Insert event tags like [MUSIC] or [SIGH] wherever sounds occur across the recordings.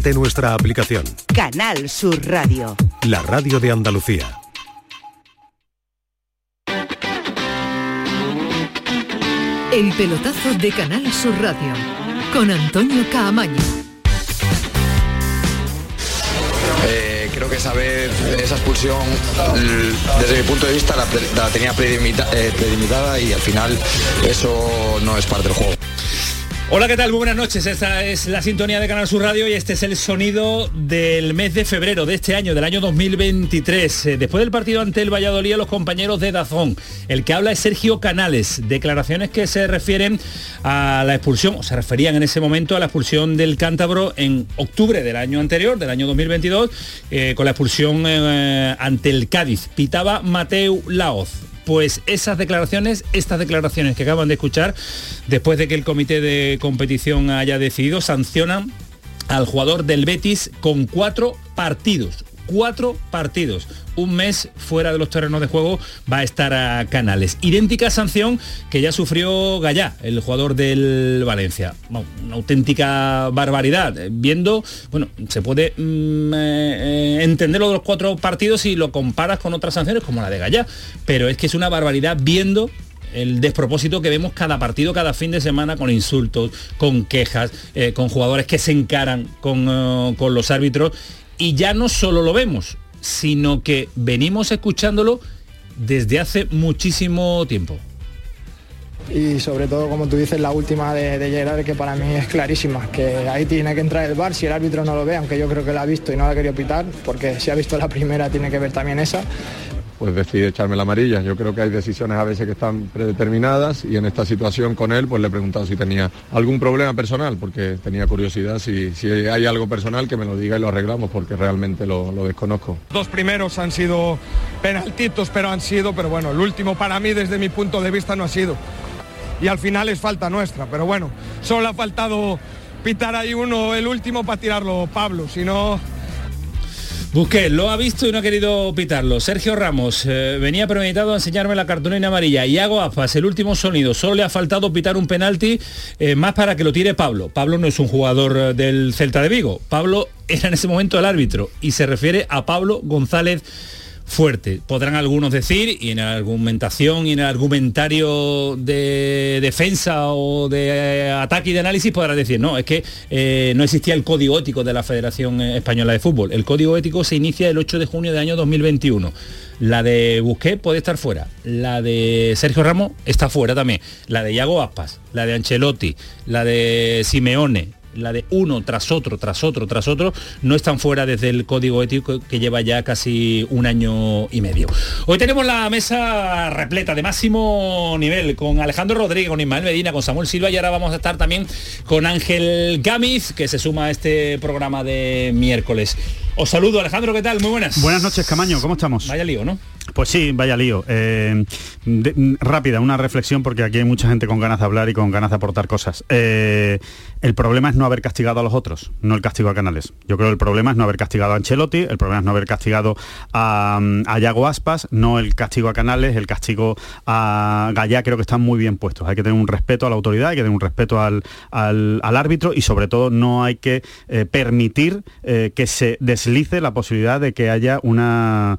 de nuestra aplicación. Canal Sur Radio. La radio de Andalucía. El pelotazo de Canal Sur Radio con Antonio Caamaño. Eh, creo que esa vez esa expulsión, desde mi punto de vista, la, tenía predimita- eh, predimitada y al final eso no es parte del juego. Hola, ¿qué tal? Muy buenas noches. Esta es la sintonía de Canal Sur Radio y este es el sonido del mes de febrero de este año, del año 2023. Eh, Después del partido ante el Valladolid, los compañeros de Dazón. El que habla es Sergio Canales. Declaraciones que se refieren a la expulsión, o se referían en ese momento a la expulsión del cántabro en octubre del año anterior, del año 2022, eh, con la expulsión eh, ante el Cádiz. Pitaba Mateu Laoz pues esas declaraciones, estas declaraciones que acaban de escuchar, después de que el comité de competición haya decidido, sancionan al jugador del Betis con cuatro partidos. Cuatro partidos. Un mes fuera de los terrenos de juego va a estar a Canales. Idéntica sanción que ya sufrió Gallá, el jugador del Valencia. Una auténtica barbaridad. Eh, Viendo, bueno, se puede mm, eh, entender lo de los cuatro partidos si lo comparas con otras sanciones como la de Gallá. Pero es que es una barbaridad viendo el despropósito que vemos cada partido, cada fin de semana con insultos, con quejas, eh, con jugadores que se encaran con, con los árbitros. Y ya no solo lo vemos, sino que venimos escuchándolo desde hace muchísimo tiempo. y sobre todo como tú dices la última de, de Gerard que para mí es clarísima que ahí tiene que entrar el bar si el árbitro no lo ve aunque yo creo que la ha visto y no la ha querido pitar porque si ha visto la primera tiene que ver también esa pues decide echarme la amarilla. Yo creo que hay decisiones a veces que están predeterminadas y en esta situación con él pues le he preguntado si tenía algún problema personal porque tenía curiosidad si, si hay algo personal que me lo diga y lo arreglamos porque realmente lo, lo desconozco. Dos primeros han sido penaltitos, pero han sido, pero bueno, el último para mí desde mi punto de vista no ha sido. Y al final es falta nuestra, pero bueno, solo ha faltado pitar ahí uno, el último para tirarlo Pablo, si no... Busqué, lo ha visto y no ha querido pitarlo. Sergio Ramos eh, venía premeditado a enseñarme la cartulina amarilla. Y hago Aspas, el último sonido. Solo le ha faltado pitar un penalti eh, más para que lo tire Pablo. Pablo no es un jugador eh, del Celta de Vigo. Pablo era en ese momento el árbitro y se refiere a Pablo González fuerte. Podrán algunos decir, y en argumentación y en el argumentario de defensa o de eh, ataque y de análisis podrán decir, no, es que eh, no existía el código ético de la Federación Española de Fútbol. El código ético se inicia el 8 de junio del año 2021. La de Busquets puede estar fuera. La de Sergio Ramos está fuera también. La de Iago Aspas, la de Ancelotti, la de Simeone, la de uno tras otro, tras otro, tras otro, no están fuera desde el código ético que lleva ya casi un año y medio. Hoy tenemos la mesa repleta de máximo nivel con Alejandro Rodríguez, con Ismael Medina, con Samuel Silva y ahora vamos a estar también con Ángel Gámiz, que se suma a este programa de miércoles. Os saludo Alejandro, ¿qué tal? Muy buenas. Buenas noches, Camaño, ¿cómo estamos? Vaya lío, ¿no? Pues sí, vaya lío. Eh, rápida, una reflexión porque aquí hay mucha gente con ganas de hablar y con ganas de aportar cosas. Eh, el problema es no haber castigado a los otros, no el castigo a Canales. Yo creo que el problema es no haber castigado a Ancelotti, el problema es no haber castigado a, a Yago Aspas, no el castigo a Canales, el castigo a Gallá creo que están muy bien puestos. Hay que tener un respeto a la autoridad, hay que tener un respeto al, al- al árbitro y sobre todo no hay que eh, permitir que se deslice la posibilidad de que haya una,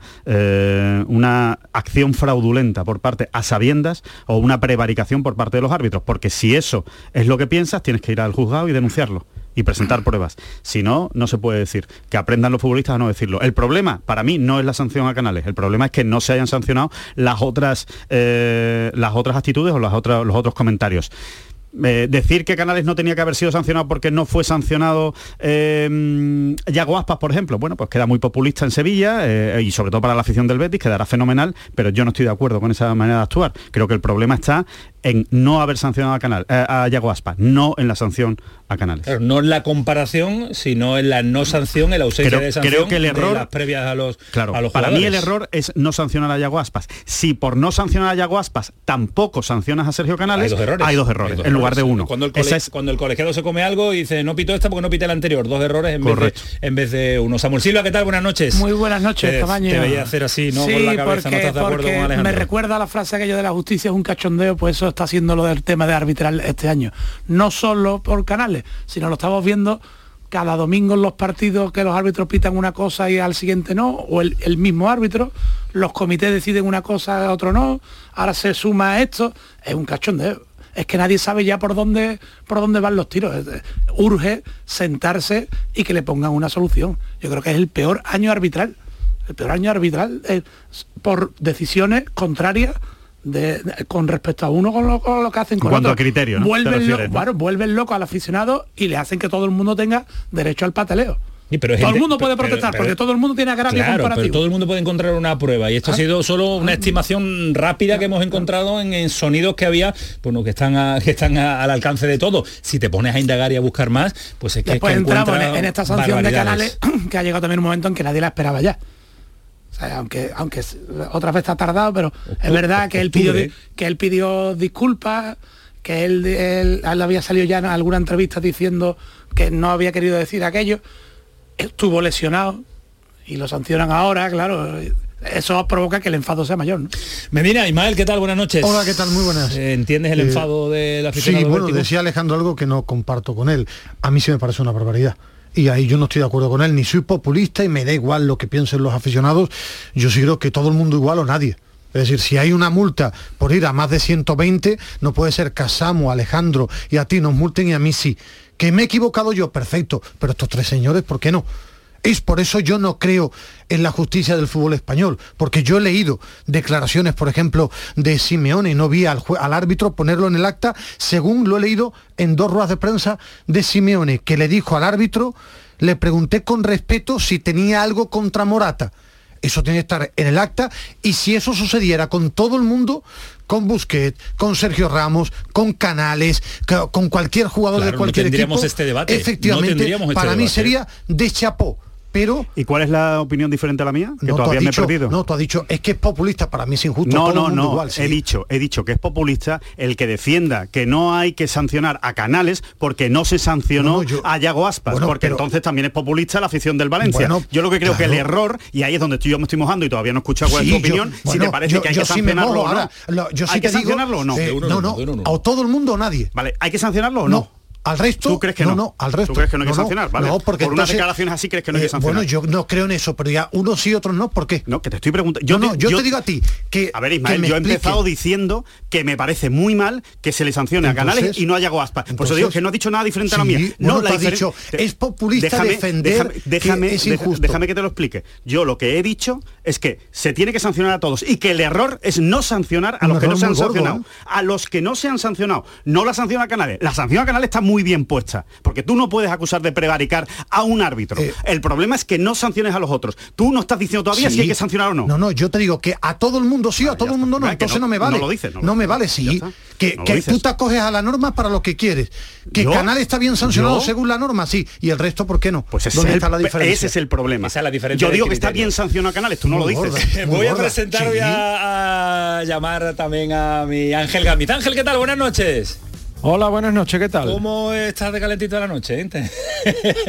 una acción fraudulenta por parte a sabiendas o una prevaricación por parte de los árbitros, porque si eso es lo que piensas, tienes que ir al juzgado y denunciarlo y presentar pruebas. Si no, no se puede decir. Que aprendan los futbolistas a no decirlo. El problema, para mí, no es la sanción a Canales. El problema es que no se hayan sancionado las otras, eh, las otras actitudes o las otras, los otros comentarios. Eh, decir que Canales no tenía que haber sido sancionado porque no fue sancionado eh, Yago Aspas, por ejemplo, bueno, pues queda muy populista en Sevilla eh, y sobre todo para la afición del Betis, quedará fenomenal, pero yo no estoy de acuerdo con esa manera de actuar. Creo que el problema está en no haber sancionado a, Canal, eh, a Yago Aspas, no en la sanción a Canales. Claro, no en la comparación, sino en la no sanción, en la ausencia Creo- de sanción creo que el de error- las previas a los, Claro, a los para mí el error es no sancionar a Yago Aspas. Si por no sancionar a Yago Aspas tampoco sancionas a Sergio Canales, Hay dos errores. hay dos errores, Hay dos en lugar de uno. Cuando el, cole- es- cuando el colegiado se come algo y dice no pito esta porque no pite el anterior. Dos errores en, vez de, en vez de uno. Samuel Silva, ¿qué tal? Buenas noches. Muy buenas noches, Te-. Te veía hacer así, ¿no? Sí, con la cabeza, porque, no estás de acuerdo con Alejandro. me recuerda la frase aquello de la justicia es un cachondeo, pues eso está haciendo lo del tema de arbitral este año. No solo por canales, sino lo estamos viendo cada domingo en los partidos que los árbitros pitan una cosa y al siguiente no, o el, mismo árbitro, los comités deciden una cosa, otro no, ahora se suma esto, es un cachondeo. Es que nadie sabe ya por dónde, por dónde van los tiros. Urge sentarse y que le pongan una solución. Yo creo que es el peor año arbitral. El peor año arbitral por decisiones contrarias de- de- con respecto a uno con lo, con lo que hacen con cuanto otro. a criterio, ¿no? Vuelven, lo- refieres, ¿no? claro, vuelven loco al aficionado y le hacen que todo el mundo tenga derecho al pataleo. Sí, pero todo gente- el mundo puede pero- protestar pero- porque todo el mundo tiene agravio Claro, comparativo. pero todo el mundo puede encontrar una prueba y esto ha sido solo una estimación rápida que hemos encontrado en, en sonidos que había, bueno, que están a- que están a- al alcance de todo. Si te pones a indagar y a buscar más, pues es que, Después que entramos en, en esta sanción de canales [CLEARS THROAT] que ha llegado también un momento en que nadie la esperaba ya. O sea, aunque, aunque s- otra vez está tardado, pero es verdad que él pidió que él pidió disculpas, que él, él, él había salido ya en alguna entrevista diciendo que no había querido decir aquello, estuvo lesionado y lo sancionan ahora, claro. Eso provoca que el enfado sea mayor. ¿no? Medina, Ismael, ¿qué tal? Buenas noches. Hola, ¿qué tal? Muy buenas. Eh, ¿Entiendes el Eh, enfado del aficionado? Sí, bueno, decía Alejandro algo que no comparto con él. A mí sí me parece una barbaridad. Y ahí yo no estoy de acuerdo con él, ni soy populista y me da igual lo que piensen los aficionados. Yo sí creo que todo el mundo igual o nadie. Es decir, si hay una multa por ir a más de 120, no puede ser que a Alejandro y a ti nos multen y a mí sí. Que me he equivocado yo, perfecto. Pero estos tres señores, ¿por qué no? Es por eso yo no creo en la justicia del fútbol español, porque yo he leído declaraciones, por ejemplo, de Simeone y no vi al, árbitro ponerlo en el acta, según lo he leído en dos ruedas de prensa de Simeone, que le dijo al árbitro, le pregunté con respeto si tenía algo contra Morata. Eso tiene que estar en el acta y si eso sucediera con todo el mundo, con Busquets, con Sergio Ramos, con Canales, ca- con cualquier jugador Claro, de no cualquier tendríamos equipo, este debate, no efectivamente, tendríamos este para mí sería de chapó. Pero ¿Y cuál es la opinión diferente a la mía? Que no, todavía me he dicho, perdido. no, tú has dicho, es que es populista, para mí es injusto. No, todo no, no. igual, sí. He dicho, he dicho que es populista el que defienda que no hay que sancionar a Canales porque no se sancionó No, no, yo- a Yago Aspas, Bueno, porque pero- entonces también es populista la afición del Valencia. Bueno, yo lo que creo que el claro. error, y ahí es donde tú y yo me estoy mojando y todavía no he escuchado cuál Sí, es tu yo- opinión, si bueno, te parece yo- que hay yo que sí me sancionarlo mojo, o no. ahora, lo- yo sí ¿Hay que digo, sancionarlo o no? eh, no, no, a todo el mundo o nadie. Vale, ¿hay que sancionarlo o no? Al resto. ¿Tú crees que no? No, al resto. ¿Tú crees que no hay que sancionar? Vale. No, porque Por unas declaraciones así crees que no hay que eh, sancionar. Bueno, yo no creo en eso, pero ya unos sí, otros no, ¿por qué? No, que te estoy preguntando. Yo, no, yo, te digo a ti que. A ver, Ismael, yo he explique. empezado diciendo que me parece muy mal que se le sancione a Canales y no a Yago Aspas. Por eso digo que no has dicho nada diferente a la mía. No, bueno, la diferen- dicho, te- es populista defender déjame, que déjame, es injusto. déjame que te lo explique. Yo lo que he dicho es que se tiene que sancionar a todos y que el error es no sancionar a Un los que no se han gordo, sancionado. ¿eh? A los que no se han sancionado. No la sanción a Canales. La sanción a Canales está muy bien puesta. Porque tú no puedes acusar de prevaricar a un árbitro. Eh, el problema es que no sanciones a los otros. Tú no estás diciendo todavía Sí. si hay que sancionar o no. No, no, yo te digo que a todo el mundo sí, a todo el mundo no. Entonces no- no, me vale. no lo dices, no No, me vale, sí. Que, No que tú te acoges a la norma para lo que quieres. Que ¿Yo? Canal está bien sancionado ¿Yo? según la norma, sí. Y el resto, ¿por qué no? Pues ese, ¿Dónde es el, está la diferencia? ese es el problema. Esa es la diferencia Yo digo que está bien sancionado a Canales, tú no lo dices. gorda. [LAUGHS] Muy Voy a presentar, voy Sí. a, a llamar también a mi Ángel Gamiz. Ángel, ¿qué tal? Buenas noches. Hola, buenas noches, ¿qué tal? ¿Cómo estás de calentito de la noche? eh?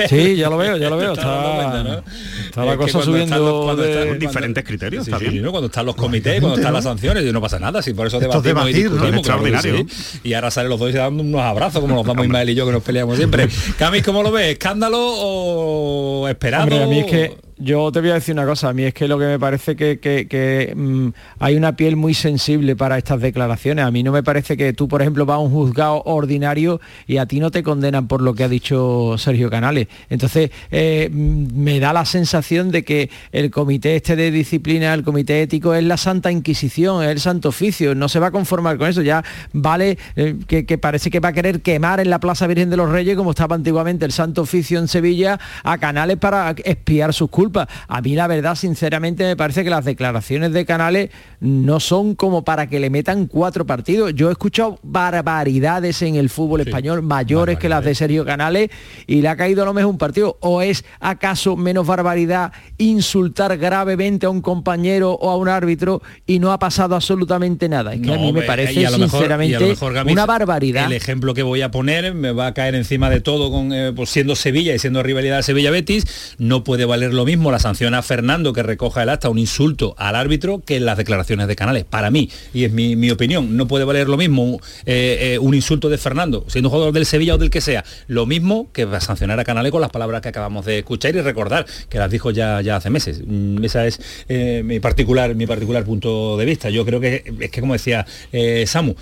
Sí, ya lo veo, ya lo veo. [LAUGHS] Está, cuenta, ¿no? está la cosa subiendo están los- cuando de- están- Con cuando- diferentes criterios, Sí, está sí, bien. ¿no? Cuando están los comités, cuando están las sanciones, y no pasa nada, sí, por eso Esto es debatimos y debatir, ¿no? discutimos. Extraordinario. sí. Y ahora salen los dos y se dan unos abrazos, como nos damos Ismael y yo, que nos peleamos siempre. Camis, ¿cómo lo ves? ¿Escándalo o esperado? Hombre, a mí es que yo te voy a decir una cosa, a mí es que lo que me parece que, que- mm, hay una piel muy sensible para estas declaraciones. A mí no me parece que tú, por ejemplo, vas a un juzgado ordinario y a ti no te condenan por lo que ha dicho Sergio Canales. Entonces, eh, mm, me da la sensación de que el comité este de disciplina, el comité ético, es la Santa Inquisición, es el Santo Oficio, no se va a conformar con eso, ya vale eh, que, que parece que va a querer quemar en la Plaza Virgen de los Reyes, como estaba antiguamente el Santo Oficio en Sevilla, a Canales para espiar sus culpas. A mí la verdad, sinceramente, me parece que las declaraciones de Canales no son como para que le metan cuatro partidos. Yo he escuchado barbaridades en el fútbol español, mayores que las de Sergio Canales, y le ha caído a lo mejor un partido. ¿O es acaso menos barbaridad insultar gravemente a un compañero o a un árbitro y no ha pasado absolutamente nada? Es que a mí me parece y a lo mejor- y a lo sinceramente mejor, Gamis, una barbaridad. El ejemplo que voy a poner me va a caer encima de todo con eh, pues siendo Sevilla y siendo rivalidad de Sevilla Betis, no puede valer lo mismo la sanción a Fernando que recoja el acta un insulto al árbitro que las declaraciones de Canales. Para mí, y es mi, opinión, no puede valer lo mismo eh, eh, un insulto de Fernando, siendo jugador del Sevilla o del que sea, lo mismo que sancionar a Canales con las palabras que acabamos de escuchar y recordar, que las dijo ya, hace meses. Mm, Esa es eh, mi, particular, mi particular punto de vista. Yo creo que es que, como decía Samu,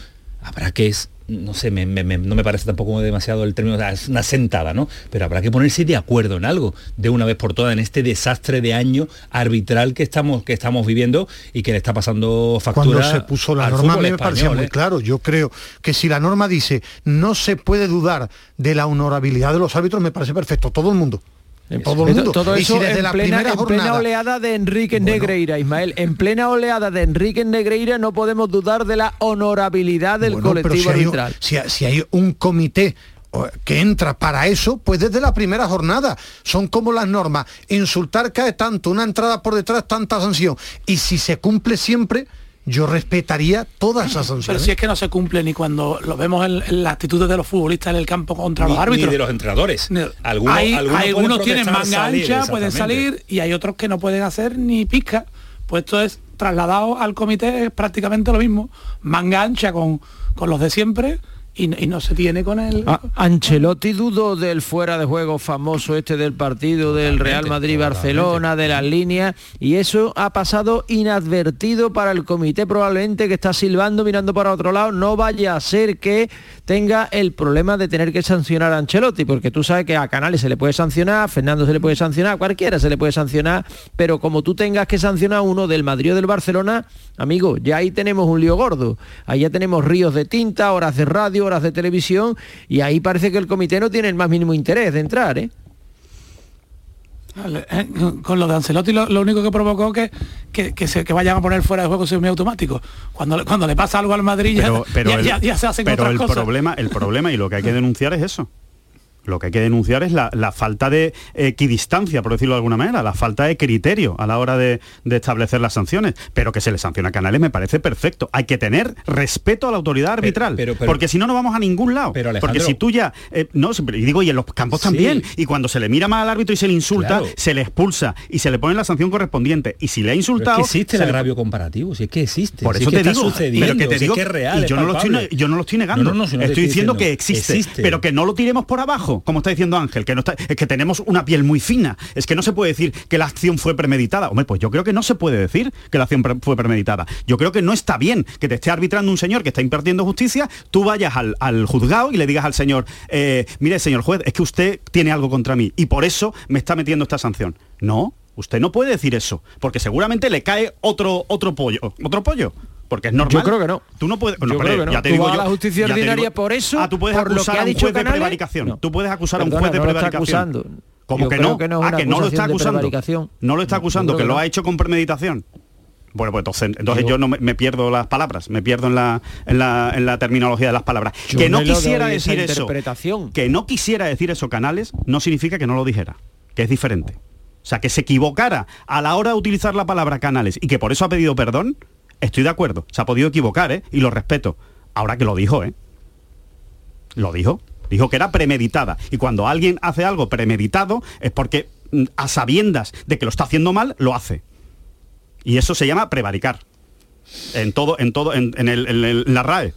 habrá que es no sé, me- me- me- no me parece tampoco demasiado el término, es una sentada, ¿no? Pero habrá que ponerse de acuerdo en algo, de una vez por todas, en este desastre de año arbitral que estamos, que estamos viviendo y que le está pasando factura Cuando se puso la al norma me parecía español, muy ¿eh? claro. Yo creo que si la norma dice no se puede dudar de la honorabilidad de los árbitros, me parece perfecto. Todo el mundo. Todo el Esto- mundo. Todo eso si en, la plena, en oleada de Enrique Negreira, Ismael. En plena oleada de Enrique Negreira no podemos dudar de la honorabilidad del Bueno, colectivo si arbitral. si, hay- si hay un comité que entra para eso, pues desde la primera jornada. Son como las normas. Insultar cae tanto, una entrada por detrás, tanta sanción. Y si se cumple siempre, yo respetaría todas esas Pero sanciones. si es que no se cumple ni cuando lo vemos en, en las actitudes de los futbolistas en el campo contra Ni- los árbitros. ni de los entrenadores. Algunos, hay, algunos hay pueden algunos tienen manga ancha, pueden salir y hay otros que no pueden hacer ni pizca. Pues esto es trasladado al comité es prácticamente lo mismo. Manga ancha con, con los de siempre y, y no se tiene con el... A- Ancelotti dudó del fuera de juego famoso este del partido del Real Madrid-Barcelona, de las líneas, y eso ha pasado inadvertido para el comité probablemente que está silbando, mirando para otro lado, no vaya a ser que tenga el problema de tener que sancionar a Ancelotti, porque tú sabes que a Canales se le puede sancionar, a Fernando se le puede sancionar, a cualquiera se le puede sancionar, pero como tú tengas que sancionar a uno del Madrid o del Barcelona, amigo, ya ahí tenemos un lío gordo, ahí ya tenemos ríos de tinta, horas de radio, horas de televisión, y ahí parece que el comité no tiene el más mínimo interés de entrar, ¿eh? Eh, Con lo de Ancelotti lo, lo único que provocó que, que, que se, que vayan a poner fuera de juego semiautomático. Cuando, cuando le pasa algo al Madrid ya, pero, pero ya, el, ya- ya se hacen pero otras el cosas. problema el problema y lo que hay que [LAUGHS] denunciar es eso lo que hay que denunciar es la, la falta de equidistancia, por decirlo de alguna manera, la falta de criterio a la hora de, de establecer las sanciones. Pero que se le sanciona a Canales me parece perfecto. Hay que tener respeto a la autoridad arbitral, pero- pero- porque si no, no vamos a ningún lado. Pero, porque si tú ya, eh, no, y digo, y en los campos Sí. también, y cuando se le mira mal al árbitro y se le insulta, Claro. se le expulsa y se le pone la sanción correspondiente. Y si le ha Pero insultado... es que existe el le- agravio comparativo, si es que existe. por si eso es que te digo, pero que te si digo, es que es real, y yo no, lo estoy, yo no lo estoy negando. No, no, si estoy diciendo que existe. pero que no lo tiremos por abajo, como está diciendo Ángel, que no está, es que tenemos una piel muy fina. Es que no se puede decir que la acción fue premeditada. Hombre, pues yo creo que no se puede decir que la acción fue premeditada. Yo creo que no está bien que te esté arbitrando un señor que está impartiendo justicia, tú vayas al, al juzgado y le digas al señor, eh, mire señor juez, es que usted tiene algo contra mí y por eso me está metiendo esta sanción. No, usted no puede decir eso, porque seguramente le cae otro, otro pollo, otro pollo. Porque es normal. Yo creo que no. Tú no puedes. no, Yo pero creo que no. ya te Tú digo vas a yo- la justicia ordinaria digo- por eso, Ah, tú puedes por lo acusar que ha a un dicho juez de prevaricación. No. Tú puedes acusar a un juez de no lo está prevaricación. acusando. ¿Cómo Yo que no? que no ah, que no lo está acusando. No lo está acusando, que que lo ha hecho con premeditación. Bueno, pues entonces, entonces Yo- yo no me, me pierdo las palabras, me pierdo en la, en la, en la terminología de las palabras. Yo que no lo quisiera decir eso, que no quisiera decir eso Canales, no significa que no lo dijera, que es diferente. O sea, que se equivocara a la hora de utilizar la palabra Canales y que por eso ha pedido perdón, estoy de acuerdo. Se ha podido equivocar, ¿eh? Y lo respeto. Ahora que lo dijo, ¿eh? Lo dijo. Dijo que era premeditada. Y cuando alguien hace algo premeditado es porque mm, a sabiendas de que lo está haciendo mal, lo hace. Y eso se llama prevaricar. En todo, en todo, en, la RAE.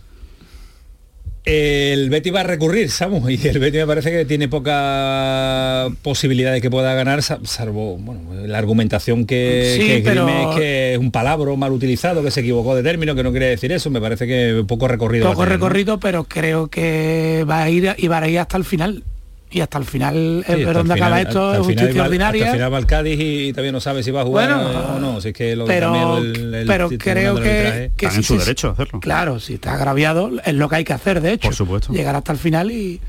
El Betty va a recurrir, Samu, y el Betty me parece que tiene poca posibilidad de que pueda ganar, sa- salvo bueno, la argumentación que, Sí, que esgrime pero- es que es un palabro mal utilizado, que se equivocó de término, que no quiere decir eso, me parece que poco recorrido. Poco tener, ¿no? recorrido, pero creo que va a ir y va a ir hasta el final. Y hasta el final Sí, es dónde acaba final- esto, es final justicia va- ordinaria. Hasta el final va el Cádiz y todavía no sabe si va a jugar Bueno, o no. Si es que lo pero, también el- el pero creo que, que Están en sí, su derecho a hacerlo. Claro, si está agraviado es lo que hay que hacer, de hecho. Por supuesto. Llegar hasta el final y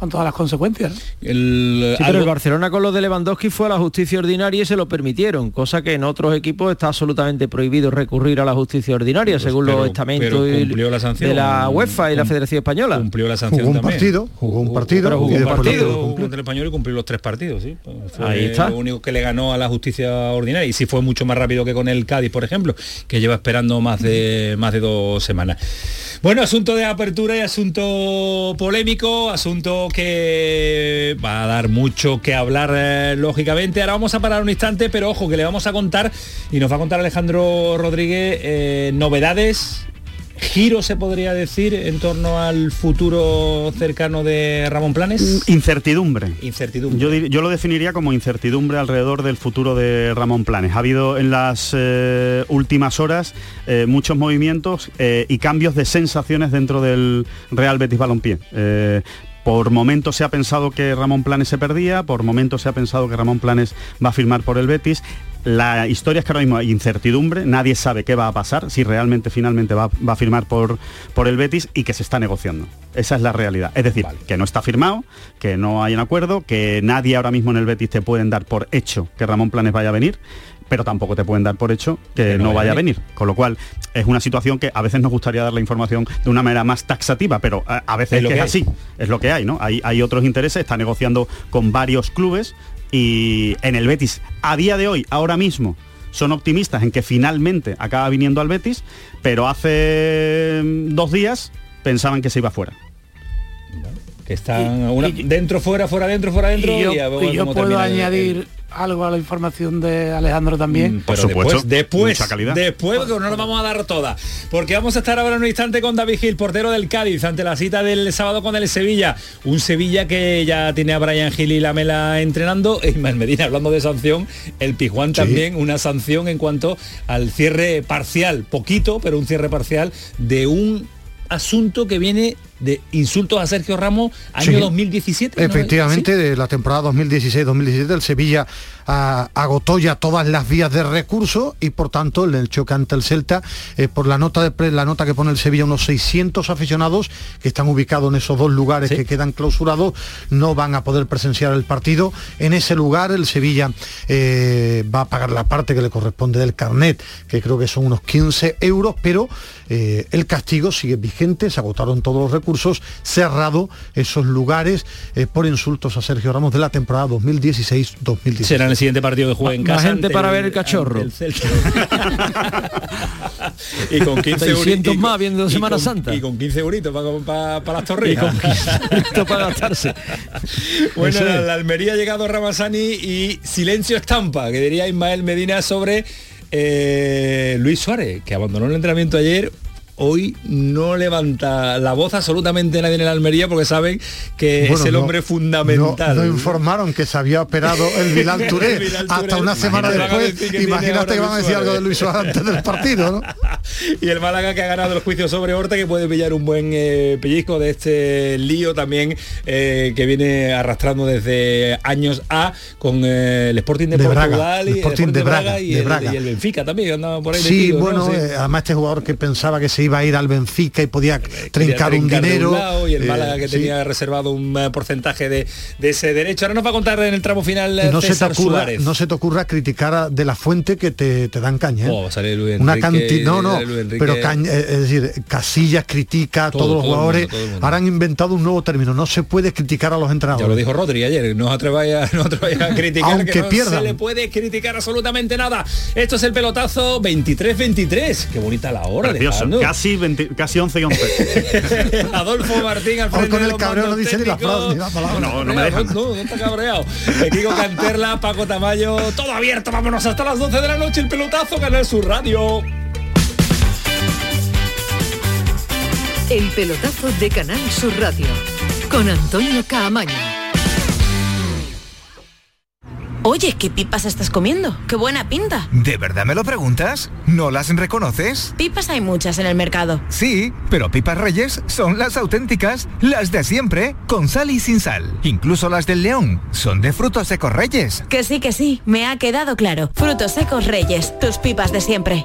con todas las consecuencias. ¿no? el- Sí, pero el Barcelona con lo de Lewandowski fue a la justicia ordinaria y se lo permitieron, cosa que en otros equipos está absolutamente prohibido recurrir a la justicia ordinaria, Pues, según pero- los estamentos la sanción. de la UEFA y la Federación Española. cumplió la sanción Jugó un también. partido, jugó un partido pero jugó y un partido, jugó contra el español y cumplió los tres partidos, sí. Fue Ahí está. lo único que le ganó a la justicia ordinaria y sí fue mucho más rápido que con el Cádiz, por ejemplo, que lleva esperando más de más de dos semanas. Bueno, asunto de apertura y asunto polémico, asunto que va a dar mucho que hablar, eh, lógicamente. Ahora vamos a parar un instante, pero ojo, que le vamos a contar, y nos va a contar Alejandro Rodríguez, eh, novedades giro se podría decir en torno al futuro cercano de Ramón Planes? Incertidumbre. Incertidumbre. Yo, dir- yo lo definiría como incertidumbre alrededor del futuro de Ramón Planes. Ha habido en las eh, últimas horas eh, muchos movimientos eh, y cambios de sensaciones dentro del Real Betis Balompié. Por momentos se ha pensado que Ramón Planes se perdía, por momentos se ha pensado que Ramón Planes va a firmar por el Betis. La historia es que ahora mismo hay incertidumbre, nadie sabe qué va a pasar, si realmente finalmente va, va a firmar por, por el Betis y que se está negociando. Esa es la realidad. Es decir, que no está firmado, que no hay un acuerdo, que nadie ahora mismo en el Betis te pueden dar por hecho que Ramón Planes vaya a venir, pero tampoco te pueden dar por hecho que, no, vaya a venir. Con lo cual, es una situación que a veces nos gustaría dar la información de una manera más taxativa, pero a, a veces Es lo que que es hay. así, es lo que hay, ¿no? Hay, hay otros intereses, está negociando con varios clubes y en el Betis, a día de hoy, ahora mismo, son optimistas en que finalmente acaba viniendo al Betis, pero hace dos días pensaban que se iba fuera. Que están una- dentro, fuera, fuera, dentro, fuera, dentro. y yo, y puedo el- añadir algo a la información de Alejandro también. Mm, Pero después, después, después, porque no nos vamos a dar toda. Porque vamos a estar ahora en un instante con David Gil, portero del Cádiz, ante la cita del sábado con el Sevilla. Un Sevilla que ya tiene a Brian Gil y Lamela entrenando. E Ismael Medina, hablando de sanción, el Pijuán también, una sanción en cuanto al cierre parcial, poquito, pero un cierre parcial de un asunto que viene de insultos a Sergio Ramos año Sí. 2017. ¿no? Efectivamente, de la temporada 2016-2017 el Sevilla ah, agotó ya todas las vías de recurso y por tanto el choque ante el Celta, eh, por la nota de la nota que pone el Sevilla, unos 600 aficionados que están ubicados en esos dos lugares que quedan clausurados, no van a poder presenciar el partido. En ese lugar el Sevilla eh, va a pagar la parte que le corresponde del carnet, que creo que son unos 15 euros, pero eh, el castigo sigue vigente, se agotaron todos los recursos, cerrado esos lugares eh, por insultos a Sergio Ramos de la temporada 2016-2017. Será en el siguiente partido que juegue en Más casa. gente ante para ver el cachorro. el [LAUGHS] y con 15 600 euritos- más viendo Semana con- Santa. Y con 15 euritos para, para, para las Y torrijas. con 15 euritos para gastarse. [LAUGHS] Bueno, la Almería ha llegado Ramazani y silencio estampa, que diría Ismael Medina sobre eh, Luis Suárez, que abandonó el entrenamiento ayer. Hoy no levanta la voz absolutamente nadie en la Almería porque saben que es el no- hombre fundamental. No, no informaron que se había operado el [LAUGHS] Bilal Touré El hasta una semana después. que Imagínate que van a decir algo de. Luis Suárez antes del partido, ¿no? [LAUGHS] y el Málaga que ha ganado el juicio sobre Horta que puede pillar un buen eh, pellizco de este lío también eh, que viene arrastrando desde años A con eh, el Sporting de, De Braga, Portugal el y Sporting el de Braga, Braga, y, de el, Braga. y el Benfica también que andaba por ahí Sí, metido, ¿no? bueno, Sí. además este jugador que pensaba que se iba a ir al Benfica y podía Quería trincar un dinero. lado y el eh, Málaga que sí. tenía reservado un eh, porcentaje de, de ese derecho. Ahora nos va a contar en el tramo final eh, no se, te ocurra, Suárez. no se te ocurra criticar a de la fuente que te, te dan caña. ¿eh? Oh, sale Luis Una Enrique, cantidad, no, no, pero caña- eh, es decir, Casillas critica a Todo, todos los todo jugadores. mundo, todo el mundo. Ahora han inventado un nuevo término, no se puede criticar a los entrenadores. Ya lo dijo Rodri ayer, no os atreváis a, [LAUGHS] no os atreváis a criticar Aunque que no pierdan. se le puede criticar absolutamente nada. Esto es el pelotazo 23-23. Qué bonita la hora, Precioso. Casi, 20 casi 11 y 11. [LAUGHS] Adolfo Martín al frente con de el cabreo no dice ni la frase ni la palabra. No, no me dejan. No, no está cabreado. Kiko Canterla, Paco Tamayo, todo abierto. Vámonos hasta las 12 de la noche. El pelotazo, Canal Sur Radio. El pelotazo de Canal Sur Radio con Antonio Caamaño. Oye, ¿qué pipas estás comiendo? ¡Qué buena pinta! ¿De verdad me lo preguntas? ¿No las reconoces? Pipas hay muchas en el mercado. Sí, pero Pipas Reyes son las auténticas, las de siempre, con sal y sin sal. Incluso las del León son de frutos secos Reyes. Que sí, que sí, me ha quedado claro. Frutos secos Reyes, tus pipas de siempre.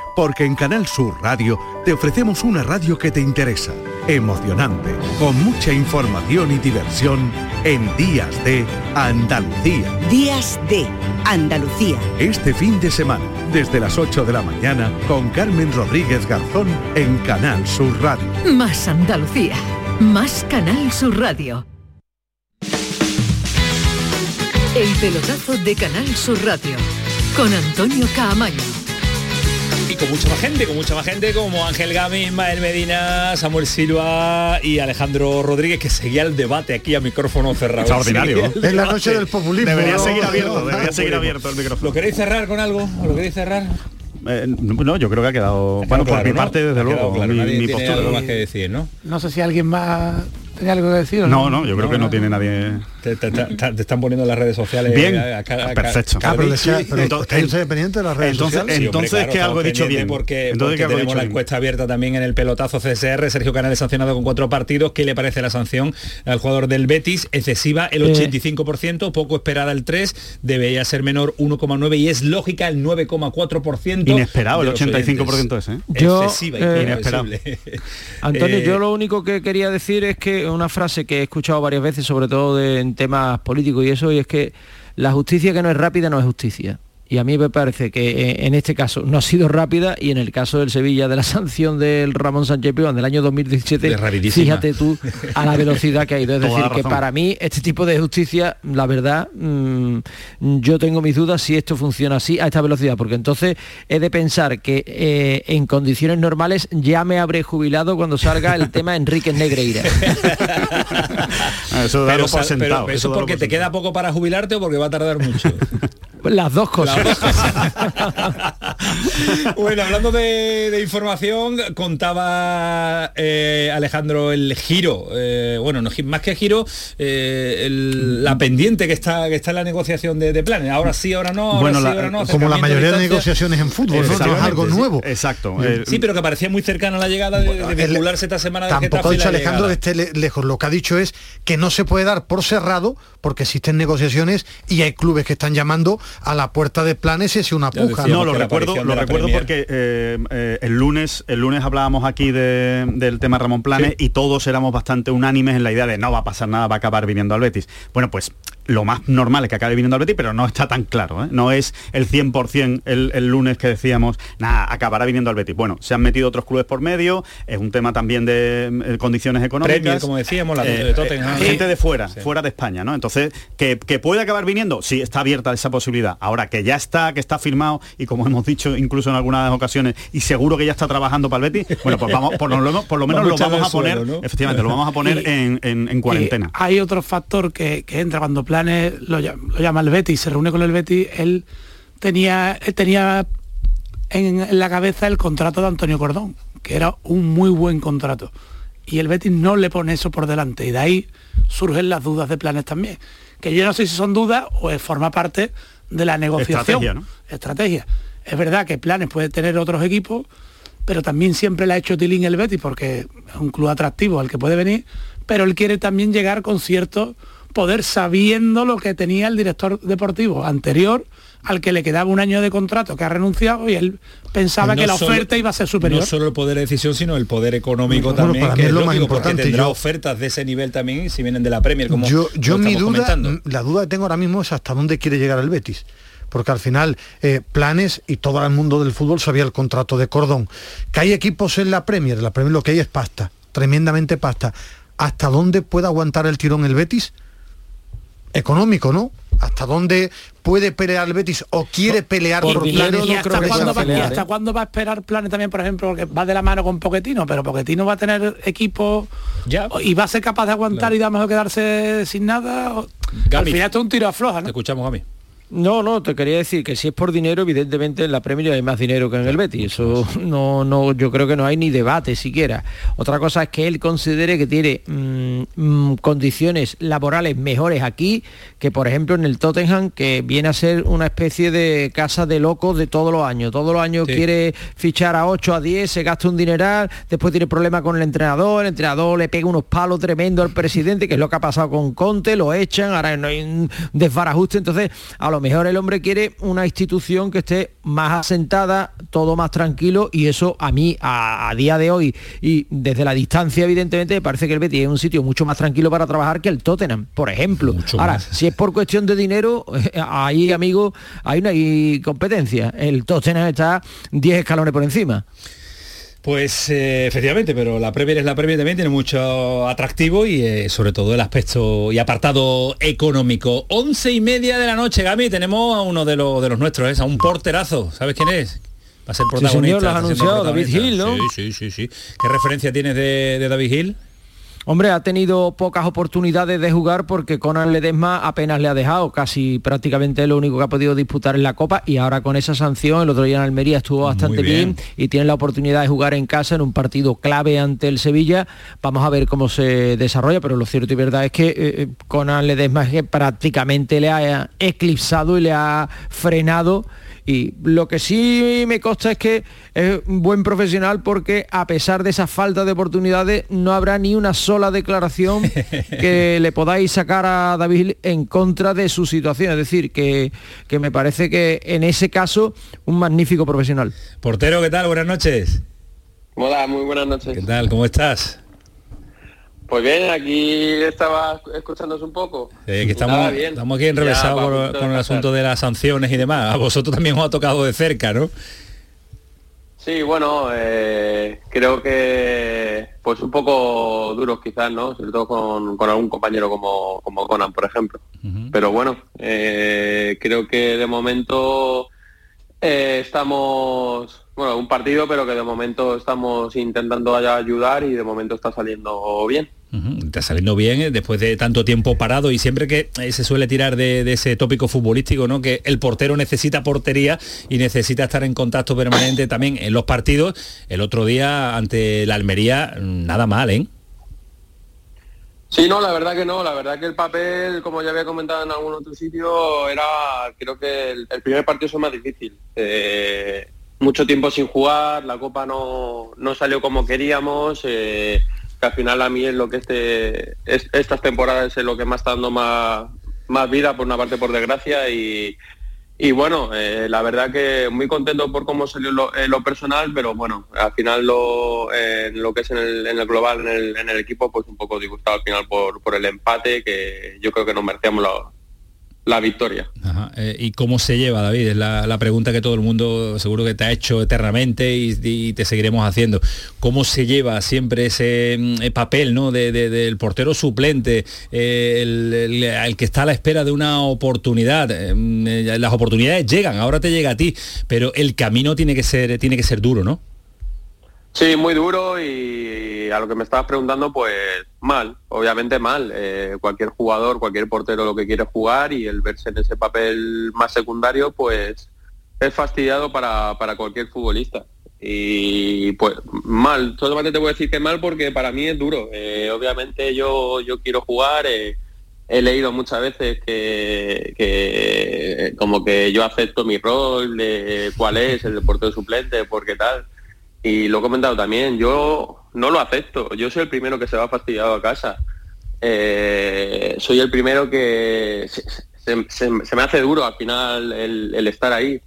porque en Canal Sur Radio te ofrecemos una radio que te interesa, emocionante, con mucha información y diversión en Días de Andalucía. Días de Andalucía. Este fin de semana, desde las 8 de la mañana, con Carmen Rodríguez Garzón en Canal Sur Radio. Más Andalucía. Más Canal Sur Radio. El pelotazo de Canal Sur Radio. Con Antonio Caamaño. Y con mucha más gente, con mucha más gente como Ángel Gami, Ismael Medina, Samuel Silva y Alejandro Rodríguez, que seguía el debate aquí a micrófono cerrado. Extraordinario. El Es la noche del populismo. Debería ¿no? seguir abierto, debería seguir abierto el micrófono. ¿Lo queréis cerrar con algo? ¿O lo queréis cerrar? Eh, no, yo creo que ha quedado, bueno, por mi ¿no? parte, desde luego, claro, mi, nadie mi tiene postura. algo más que decir, ¿no? No sé si alguien más tenía algo que decir. ¿o No, no, yo creo que no tiene nadie. Te, te- te- te están poniendo en las redes sociales. Bien, a- a ca- a ca- perfecto. Ah, pero, Cardichi. decía- pero Entonces- ¿está usted pendiente de las redes entonces- sociales? Sí, hombre, Entonces, ¿qué estamos algo he dicho bien? Porque, Entonces, porque ¿qué algo he tenemos la bien? encuesta abierta también en el pelotazo CSR. Sergio Canales sancionado con cuatro partidos. ¿Qué le parece la sanción al jugador del Betis? Excesiva el Eh. 85%, poco esperada el 3, debería ser menor 1,9 y es lógica el 9,4%. Inesperado el de los 85% oyentes. ese. ¿eh? Yo, Excesiva, eh, incomprensible. Antonio, [LAUGHS] Eh, yo lo único que quería decir es que una frase que he escuchado varias veces, sobre todo de- temas políticos y eso, y es que la justicia que no es rápida no es justicia. Y a mí me parece que eh, en este caso no ha sido rápida y en el caso del Sevilla de la [LAUGHS] sanción del Ramón Sánchez Pío del año 2017, Es rapidísima. fíjate tú a la velocidad que ha ido. Es [LAUGHS] Toda decir, que para mí este tipo de justicia, la verdad, mm, yo tengo mis dudas si esto funciona así a esta velocidad, porque entonces he de pensar que eh, en condiciones normales ya me habré jubilado cuando salga el [LAUGHS] tema Enrique Negreira. Eso pero, por sentado. pero eso porque por te sentado. queda poco para jubilarte o porque va a tardar mucho. Las dos cosas. [LAUGHS] [LAUGHS] bueno, hablando de, de información, contaba eh, Alejandro el giro, eh, bueno, no, más que giro, eh, el- la pendiente que está que está en la negociación de, de planes. Ahora sí, ahora no, ahora Bueno, sí, la- ahora no. Como la mayoría de negociaciones en fútbol, ¿no? No es algo sí, nuevo. Exacto. eh, Sí, pero que parecía muy cercana a la llegada de, de El- vincularse esta semana de Tampoco ha dicho Alejandro que esté le- lejos. Lo que ha dicho es que no se puede dar por cerrado porque existen negociaciones y hay clubes que están llamando a la puerta de planes y es una puja. decía, No, lo la recuerdo, lo recuerdo Premier. porque eh, eh, el lunes el lunes hablábamos aquí de- del tema Ramón Planes y todos éramos bastante unánimes en la idea de no va a pasar nada, va a acabar viniendo al Betis. Bueno, pues lo más normal es que acabe viniendo al Betis, pero no está tan claro. ¿eh? No es el 100% el, el lunes que decíamos, nada, acabará viniendo al Betis. Bueno, se han metido otros clubes por medio, es un tema también de eh, condiciones económicas. Premier, como decíamos, la Eh, de Tottenham. gente de fuera, Sí. fuera de España, ¿no? Entonces, ¿que, que puede acabar viniendo, sí, está abierta esa posibilidad. Ahora que ya está, que está firmado y como hemos dicho incluso en algunas ocasiones, y seguro que ya está trabajando para el Betis, bueno, pues vamos, por lo, menos- por lo menos Vamos lo vamos a suelo, poner, ¿no? efectivamente, lo vamos a poner Y- en, en- en cuarentena. Hay otro factor que, que entra cuando Planes lo, ll- lo llama el Betis, se reúne con el Betis, él tenía, él tenía en, en la cabeza el contrato de Antonio Cordón, que era un muy buen contrato. Y el Betis no le pone eso por delante. Y de ahí surgen las dudas de Planes también. Que yo no sé si son dudas o es- forma parte de la negociación. Estrategia, ¿no? Estrategia. Es verdad que Planes puede tener otros equipos, pero también siempre le ha hecho tilín el Betis porque es un club atractivo al que puede venir, pero él quiere también llegar con cierto poder sabiendo lo que tenía el director deportivo anterior al que le quedaba un año de contrato que ha renunciado y él pensaba No que la solo- oferta iba a ser superior. No solo el poder de decisión, sino el poder económico Bueno, también, para que mí es es lo más lógico, porque importante. tendrá Yo- ofertas de ese nivel también si vienen de la Premier, como yo yo mi duda, comentando. la duda que tengo ahora mismo es hasta dónde quiere llegar el Betis. Porque al final, eh, planes y todo el mundo del fútbol sabía el contrato de Cordón. Que hay equipos en la Premier, la Premier lo que hay es pasta, tremendamente pasta. ¿Hasta dónde puede aguantar el tirón el Betis? Económico, ¿no? ¿Hasta dónde puede pelear el Betis o quiere pelear por por, no hasta, cuándo va, pelear, hasta ¿eh? cuándo va a esperar planes también, por ejemplo, porque va de la mano con Poquetino, pero Poquetino va a tener equipo Ya. y va a ser capaz de aguantar y da mejor quedarse sin nada. o- Al final esto es un tiro a floja, Te ¿no? escuchamos a mí. No, no, te quería decir que si es por dinero, evidentemente en la Premier hay más dinero que en el Betis. Eso no, no, yo creo que no hay ni debate siquiera. Otra cosa es que él considere que tiene mm, mm, condiciones laborales mejores aquí que, por ejemplo, en el Tottenham, que viene a ser una especie de casa de locos de todos los años. Todos los años Sí. quiere fichar a 8, a 10, se gasta un dineral, después tiene problemas con el entrenador, el entrenador le pega unos palos tremendos al presidente, que es lo que ha pasado con Conte, lo echan, ahora no hay un desbarajuste, entonces a lo lo mejor el hombre quiere una institución que esté más asentada, todo más tranquilo y eso a mí a, día de hoy y desde la distancia evidentemente me parece que el Betis es un sitio mucho más tranquilo para trabajar que el Tottenham, por ejemplo. Ahora, si es por cuestión de dinero, [LAUGHS] ahí amigo, hay una competencia. El Tottenham está 10 escalones por encima. Pues eh, efectivamente, pero la Premier es la Premier también, tiene mucho atractivo y eh, sobre todo el aspecto y apartado económico. Once y media de la noche, Gami, tenemos a uno de, los de los nuestros, ¿eh? a un porterazo. ¿Sabes quién es? Va a ser protagonista. Sí, lo has anunciado, David Hill, ¿no? Sí, sí, sí, sí. ¿Qué referencia tienes de, de David Hill? Hombre, ha tenido pocas oportunidades de jugar porque Conan Ledesma apenas le ha dejado, casi prácticamente lo único que ha podido disputar en la Copa y ahora con esa sanción, el otro día en Almería estuvo bastante bien. y tiene la oportunidad de jugar en casa en un partido clave ante el Sevilla. Vamos a ver cómo se desarrolla, pero lo cierto y verdad es que eh, eh, Conan Ledesma prácticamente le ha eclipsado y le ha frenado y lo que sí me consta es que es un buen profesional porque a pesar de esa falta de oportunidades no habrá ni una sola declaración [LAUGHS] que le podáis sacar a David en contra de su situación. Es decir, que, que me parece que en ese caso un magnífico profesional. Portero, ¿qué tal? Buenas noches. Hola, muy buenas noches. ¿Qué tal? ¿Cómo estás? Pues bien, aquí estaba escuchándose un poco. estamos, estamos aquí enrevesados con, el asunto de las sanciones y demás. A vosotros también os ha tocado de cerca, ¿no? Sí, bueno, eh, creo que pues un poco duros quizás, ¿no? Sobre todo con, algún compañero como, como Conan, por ejemplo. Pero bueno, eh, creo que de momento eh, estamos, bueno, un partido, pero que de momento estamos intentando ayudar y de momento está saliendo bien. Está saliendo bien eh, después de tanto tiempo parado y siempre que eh, se suele tirar de, ese tópico futbolístico, ¿no? Que el portero necesita portería y necesita estar en contacto permanente también en los partidos. El otro día ante la Almería, nada mal, ¿eh? Sí, no, la verdad que no, la verdad que el papel, como ya había comentado en algún otro sitio, era, creo que el, primer partido es más difícil. Eh, mucho tiempo sin jugar, la copa no, no salió como queríamos, eh, que al final a mí es lo que este, estas temporadas es lo que me está dando más, más vida, por una parte por desgracia, y, y bueno, eh, la verdad que muy contento por cómo salió lo, lo personal, pero bueno, al final lo, lo que es en el, en el global, en el, en el, equipo, pues un poco disgustado al final por, por el empate, que yo creo que nos merecíamos la, la victoria. Eh, ¿Y cómo se lleva, David? Es la, pregunta que todo el mundo seguro que te ha hecho eternamente y, te seguiremos haciendo. ¿Cómo se lleva siempre ese mm, papel ¿no? del portero suplente, eh, el, que está a la espera de una oportunidad? Eh, mm, las oportunidades llegan, ahora te llega a ti, pero el camino tiene que ser, tiene que ser duro, ¿no? Sí, muy duro y a lo que me estabas preguntando, pues mal, obviamente mal. Eh, cualquier jugador, cualquier portero lo que quiere jugar y el verse en ese papel más secundario, pues es fastidiado para, cualquier futbolista. Y pues mal, solamente te voy a decir que mal porque para mí es duro. Eh, obviamente yo, yo quiero jugar. Eh, he leído muchas veces que, que, como que yo acepto mi rol de cuál es el portero suplente, porque tal y lo he comentado también, yo no lo acepto, yo soy el primero que se va fastidiado a casa. Eh, soy el primero que se, me hace duro al final el, estar ahí,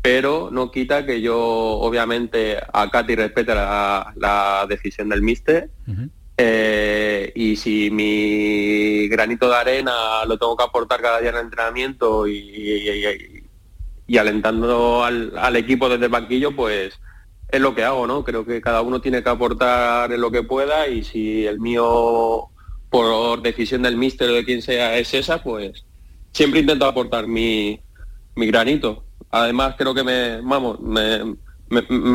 pero no quita que yo obviamente a Katy respete la, decisión del míster eh, y si mi granito de arena lo tengo que aportar cada día en el entrenamiento y, y, alentando al, al, equipo desde el banquillo, pues es lo que hago, ¿no? Creo que cada uno tiene que aportar en lo que pueda y si el mío, por decisión del míster o de quien sea, es esa, pues siempre intento aportar mi, mi granito. Además, creo que me, vamos, me,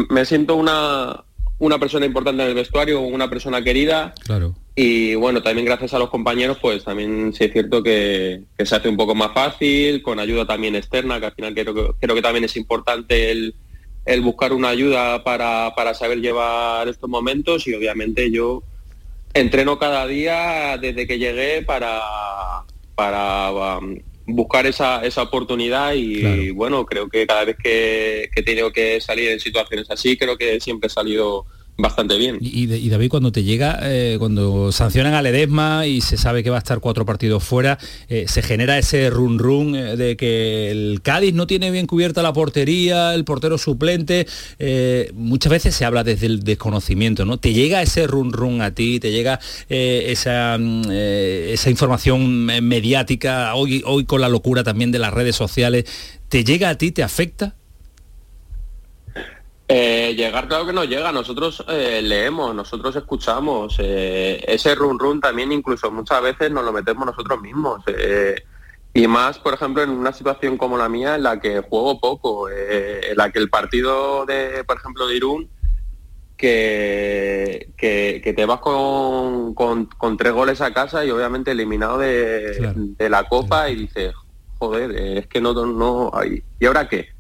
me, siento una, una persona importante en el vestuario, una persona querida. Claro. Y bueno, también gracias a los compañeros, pues también sí es cierto que, que se hace un poco más fácil, con ayuda también externa, que al final creo creo que también es importante el el buscar una ayuda para, para saber llevar estos momentos y obviamente yo entreno cada día desde que llegué para, para um, buscar esa, esa oportunidad y, bueno, creo que cada vez que, que he tenido que salir en situaciones así, creo que siempre he salido bastante bien. Y, David, cuando te llega, eh, cuando sancionan a Ledesma y se sabe que va a estar cuatro partidos fuera, eh, se genera ese run run eh, de que el Cádiz no tiene bien cubierta la portería, el portero suplente. muchas veces se habla desde el desconocimiento, ¿no? Te llega ese run run a ti, te llega esa, mm, esa información mediática, hoy, hoy con la locura también de las redes sociales, ¿te llega a ti, te afecta? Eh, llegar, claro que no llega. Nosotros eh, leemos, nosotros escuchamos. Eh, ese run run también incluso muchas veces nos lo metemos nosotros mismos. y más, por ejemplo, en una situación como la mía, en la que juego poco, en la que el partido de, por ejemplo, de Irún, que, que, te vas con, con, tres goles a casa y obviamente eliminado de, de la copa y dices, joder, es que no, no hay. ¿Y ahora qué?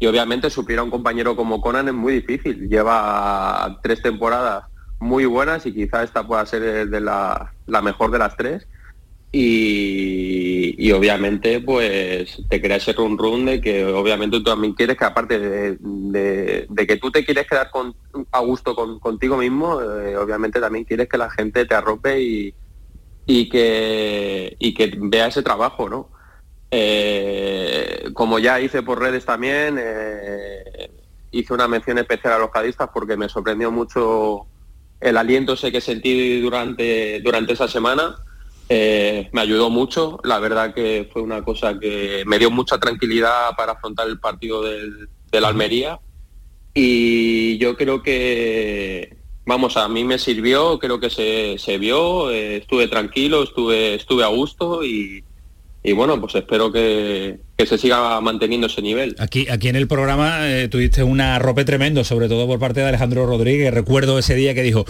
Y obviamente suplir a un compañero como Conan es muy difícil. Lleva tres temporadas muy buenas y quizá esta pueda ser de la, mejor de las tres. Y, obviamente pues te crea ese run run de que obviamente tú también quieres que aparte de, que tú te quieres quedar con, a gusto contigo mismo, eh, obviamente también quieres que la gente te arrope y, y, que, y que vea ese trabajo, ¿no? Eh, como ya hice por redes también, eh, hice una mención especial a los cadistas porque me sorprendió mucho el aliento que sentí durante, durante esa semana. Eh, me ayudó mucho, la verdad que fue una cosa que me dio mucha tranquilidad para afrontar el partido del, del Almería. Y yo creo que, vamos, a mí me sirvió, creo que se, se vio, estuve tranquilo, estuve, estuve a gusto y, y bueno, pues espero que, se siga manteniendo ese nivel. Aquí, aquí en el programa eh, tuviste una rope tremendo, sobre todo por parte de Alejandro Rodríguez. Recuerdo ese día que dijo,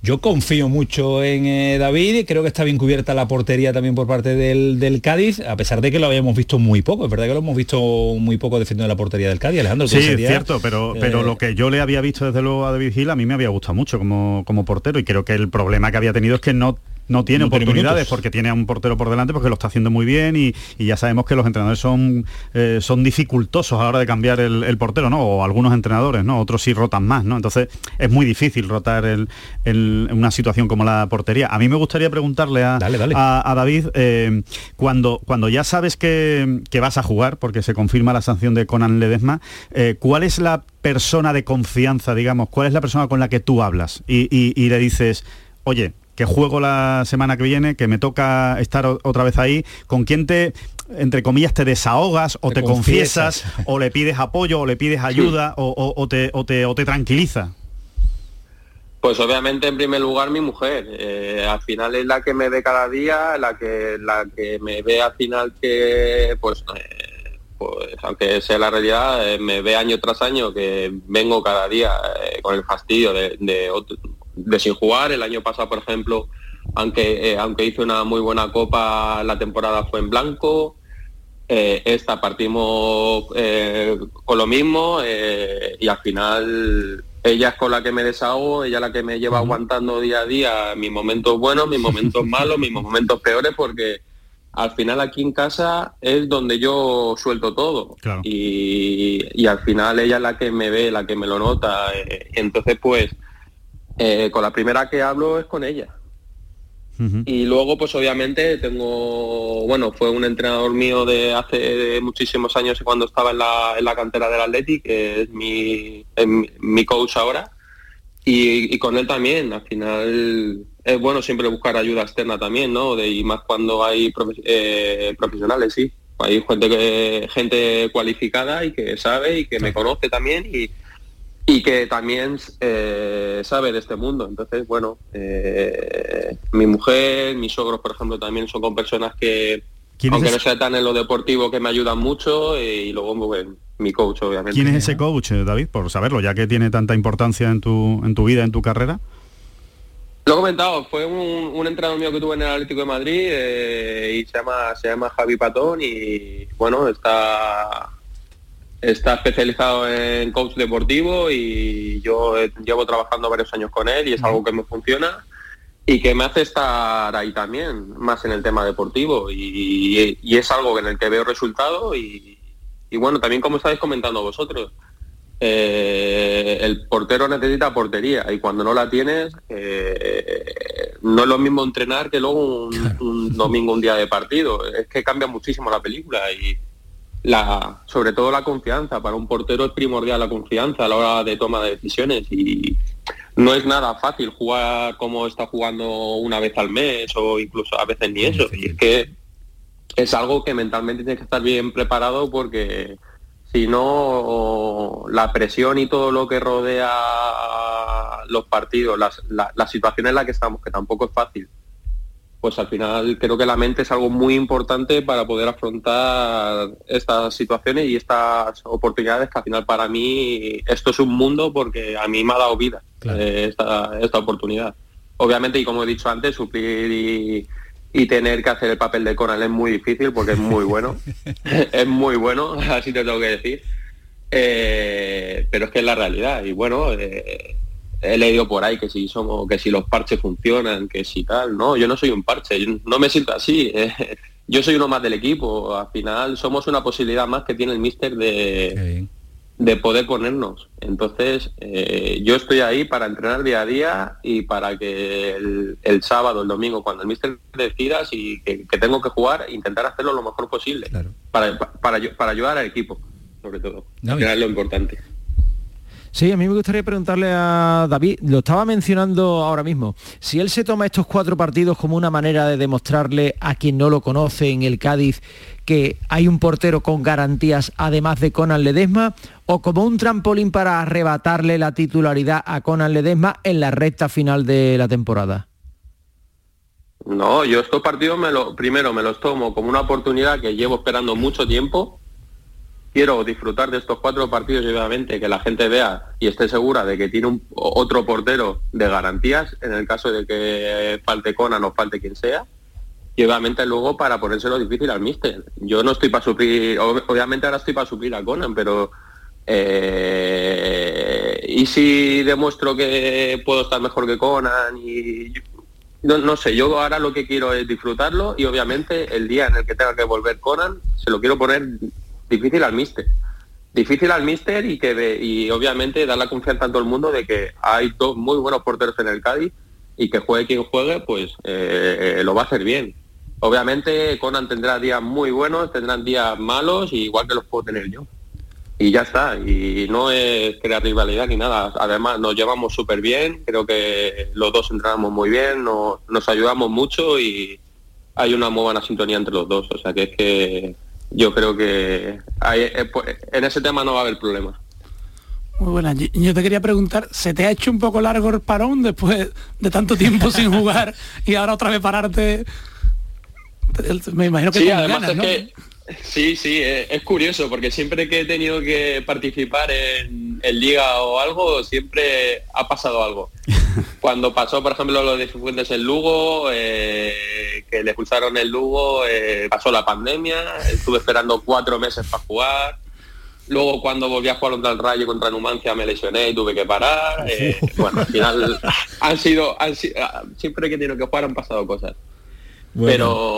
yo confío mucho en eh, David y creo que está bien cubierta la portería también por parte del, Cádiz, a pesar de que lo habíamos visto muy poco. Es verdad que lo hemos visto muy poco defendiendo la portería del Cádiz, Alejandro. Sí, es cierto, pero, pero eh, lo que yo le había visto desde luego a David Gil a mí me había gustado mucho como, como portero y creo que el problema que había tenido es que no no tiene oportunidades porque tiene a un portero por delante porque lo está haciendo muy bien y, ya sabemos que los entrenadores son, eh, son dificultosos a la hora de cambiar el, portero, ¿no? O algunos entrenadores, ¿no? Otros sí rotan más, ¿no? Entonces es muy difícil rotar una situación como la portería. A mí me gustaría preguntarle a, a, David, eh, cuando, cuando ya sabes que, vas a jugar, porque se confirma la sanción de Conan Ledesma, eh, ¿cuál es la persona de confianza, digamos? ¿Cuál es la persona con la que tú hablas? y le dices, oye, que juego la semana que viene, que me toca estar otra vez ahí, con quién te entre comillas, te desahogas o te, confiesas, o le pides apoyo o le pides ayuda o, te, o, te, tranquiliza? Pues obviamente en primer lugar mi mujer. Eh, al final es la que me ve cada día, la que, la que me ve al final que, pues, eh, pues aunque sea la realidad, eh, me ve año tras año que vengo cada día con el fastidio de, de, de sin jugar. El año pasado, por ejemplo, aunque, eh, aunque hizo una muy buena copa, la temporada fue en blanco. Eh, esta partimos eh, con lo mismo y al final ella es con la que me desahogo, ella es la que me lleva aguantando día a día mis momentos buenos, mis momentos [LAUGHS] malos, mis momentos peores, porque al final aquí en casa es donde yo suelto todo. Y, y, al final ella es la que me ve, la que me lo nota. entonces, pues, eh, con la primera que hablo es con ella. Y luego, pues obviamente tengo, bueno, fue un entrenador mío de hace muchísimos años cuando estaba en la, en la cantera del Athletic, que es mi, mi coach ahora. Y, con él también, al final es bueno siempre buscar ayuda externa también, ¿no? De, y más cuando hay eh, profesionales, sí. Hay gente, que, gente cualificada y que sabe y que me conoce también y, y que también eh, sabe de este mundo. Entonces, bueno, eh, mi mujer, mis sogros, por ejemplo, también son con personas que, aunque no sea tan en lo deportivo, que me ayudan mucho eh, y luego mi coach, obviamente. ¿Quién es ese coach, David? Por saberlo, ya que tiene tanta importancia en tu, en tu vida, en tu carrera. Lo he comentado, fue un, un entrenador mío que tuve en el Atlético de Madrid y se llama, se llama Javi Patón y bueno, está está especializado en coach deportivo y yo llevo trabajando varios años con él y es algo que me funciona y que me hace estar ahí también, más en el tema deportivo. Y, es algo en el que veo resultado y, bueno, también como estáis comentando vosotros, eh, el portero necesita portería y cuando no la tienes eh, no es lo mismo entrenar que luego un, un domingo, un día de partido. Es que cambia muchísimo la película y la, sobre todo la confianza. Para un portero es primordial la confianza a la hora de toma de decisiones y no es nada fácil jugar como está jugando una vez al mes o incluso a veces ni eso. Y es que es algo que mentalmente tienes que estar bien preparado porque si no la presión y todo lo que rodea los partidos, las, la, la situación en la que estamos, que tampoco es fácil, pues al final creo que la mente es algo muy importante para poder afrontar estas situaciones y estas oportunidades que al final para mí esto es un mundo porque a mí me ha dado vida eh, esta, esta oportunidad. Obviamente, y como he dicho antes, suplir y, y tener que hacer el papel de Conan es muy difícil porque es muy bueno. [LAUGHS] [LAUGHS] es muy bueno, [LAUGHS] así te tengo que decir. Eh, pero es que es la realidad. Y bueno, eh, he leído por ahí que si somos, que si los parches funcionan, que si tal. No, yo no soy un parche, yo no me siento así. [LAUGHS] eh. Yo soy uno más del equipo. Al final somos una posibilidad más que tiene el míster de, de poder ponernos. Entonces, eh, yo estoy ahí para entrenar día a día y para que el, el sábado, el domingo, cuando el míster decida si que, que tengo que jugar, intentar hacerlo lo mejor posible. Para, para, para ayudar al equipo, sobre todo. No, es lo importante. Sí, a mí me gustaría preguntarle a David, lo estaba mencionando ahora mismo, si él se toma estos cuatro partidos como una manera de demostrarle a quien no lo conoce en el Cádiz que hay un portero con garantías además de Conan Ledesma, o como un trampolín para arrebatarle la titularidad a Conan Ledesma en la recta final de la temporada. No, yo estos partidos me lo, primero me los tomo como una oportunidad que llevo esperando mucho tiempo. Quiero disfrutar de estos cuatro partidos y obviamente que la gente vea y esté segura de que tiene un, otro portero de garantías en el caso de que falte Conan o falte quien sea. Y obviamente luego para ponérselo difícil al míster. Yo no estoy para suplir, ob- obviamente ahora estoy para suplir a Conan, pero eh, y si demuestro que puedo estar mejor que Conan y no, no sé, yo ahora lo que quiero es disfrutarlo y obviamente el día en el que tenga que volver Conan se lo quiero poner difícil al míster. Difícil al míster y que ve- y obviamente dar la confianza a todo el mundo de que hay dos muy buenos porteros en el Cádiz y que juegue quien juegue, pues eh, lo va a hacer bien. Obviamente Conan tendrá días muy buenos, tendrán días malos, y igual que los puedo tener yo. Y ya está, y no es crear rivalidad ni nada. Además, nos llevamos súper bien, creo que los dos entrenamos muy bien, nos ayudamos mucho y hay una muy buena sintonía entre los dos. O sea que es que yo creo que hay- eh, pues, en ese tema no va a haber problemas. Muy buena. Yo- te quería preguntar, ¿se te ha hecho un poco largo el parón después de tanto tiempo [LAUGHS] sin jugar y ahora otra vez pararte? Te- Me imagino que Sí, además ganas, es ¿no? que sí, sí, eh, es curioso porque siempre que he tenido que participar en, en liga o algo, siempre ha pasado algo. [LAUGHS] Cuando pasó, por ejemplo, lo de Fuentes en Lugo, eh, que le expulsaron el Lugo, eh, pasó la pandemia, estuve esperando cuatro meses para jugar. Luego cuando volví a jugar contra el Rayo, contra Numancia, me lesioné y tuve que parar. eh, bueno, al final [LAUGHS] han sido, han ah, siempre que he tenido que jugar han pasado cosas. Pero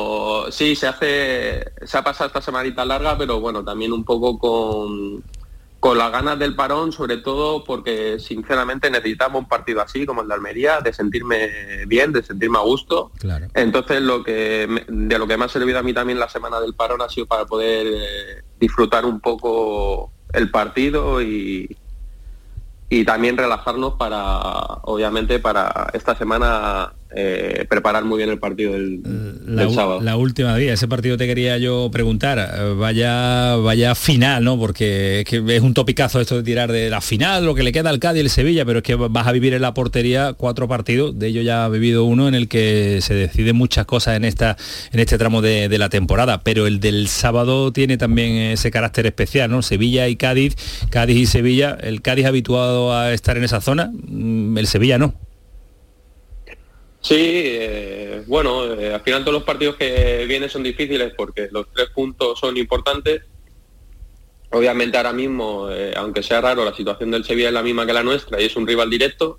sí, se hace, se ha pasado esta semanita larga, pero bueno, también un poco con, con las ganas del parón, sobre todo porque sinceramente necesitamos un partido así como el de Almería, de sentirme bien, de sentirme a gusto. Claro. Entonces lo que de lo que me ha servido a mí también la semana del parón ha sido para poder eh, disfrutar un poco el partido y, y también relajarnos para, obviamente, para esta semana eh, preparar muy bien el partido del, La, del u- sábado. la última día, ese partido te quería yo preguntar, eh, vaya, vaya final, ¿no? Porque es, que es un topicazo esto de tirar de la final, lo que le queda al Cádiz y el Sevilla, pero es que vas a vivir en la portería cuatro partidos, de ellos ya ha vivido uno en el que se deciden muchas cosas en esta, en este tramo de, de la temporada, pero el del sábado tiene también ese carácter especial, ¿no? Sevilla y Cádiz, Cádiz y Sevilla, el Cádiz habituado a estar en esa zona, mm, el Sevilla no. Sí, eh, bueno, eh, al final todos los partidos que vienen son difíciles porque los tres puntos son importantes. Obviamente ahora mismo, eh, aunque sea raro, la situación del Sevilla es la misma que la nuestra y es un rival directo.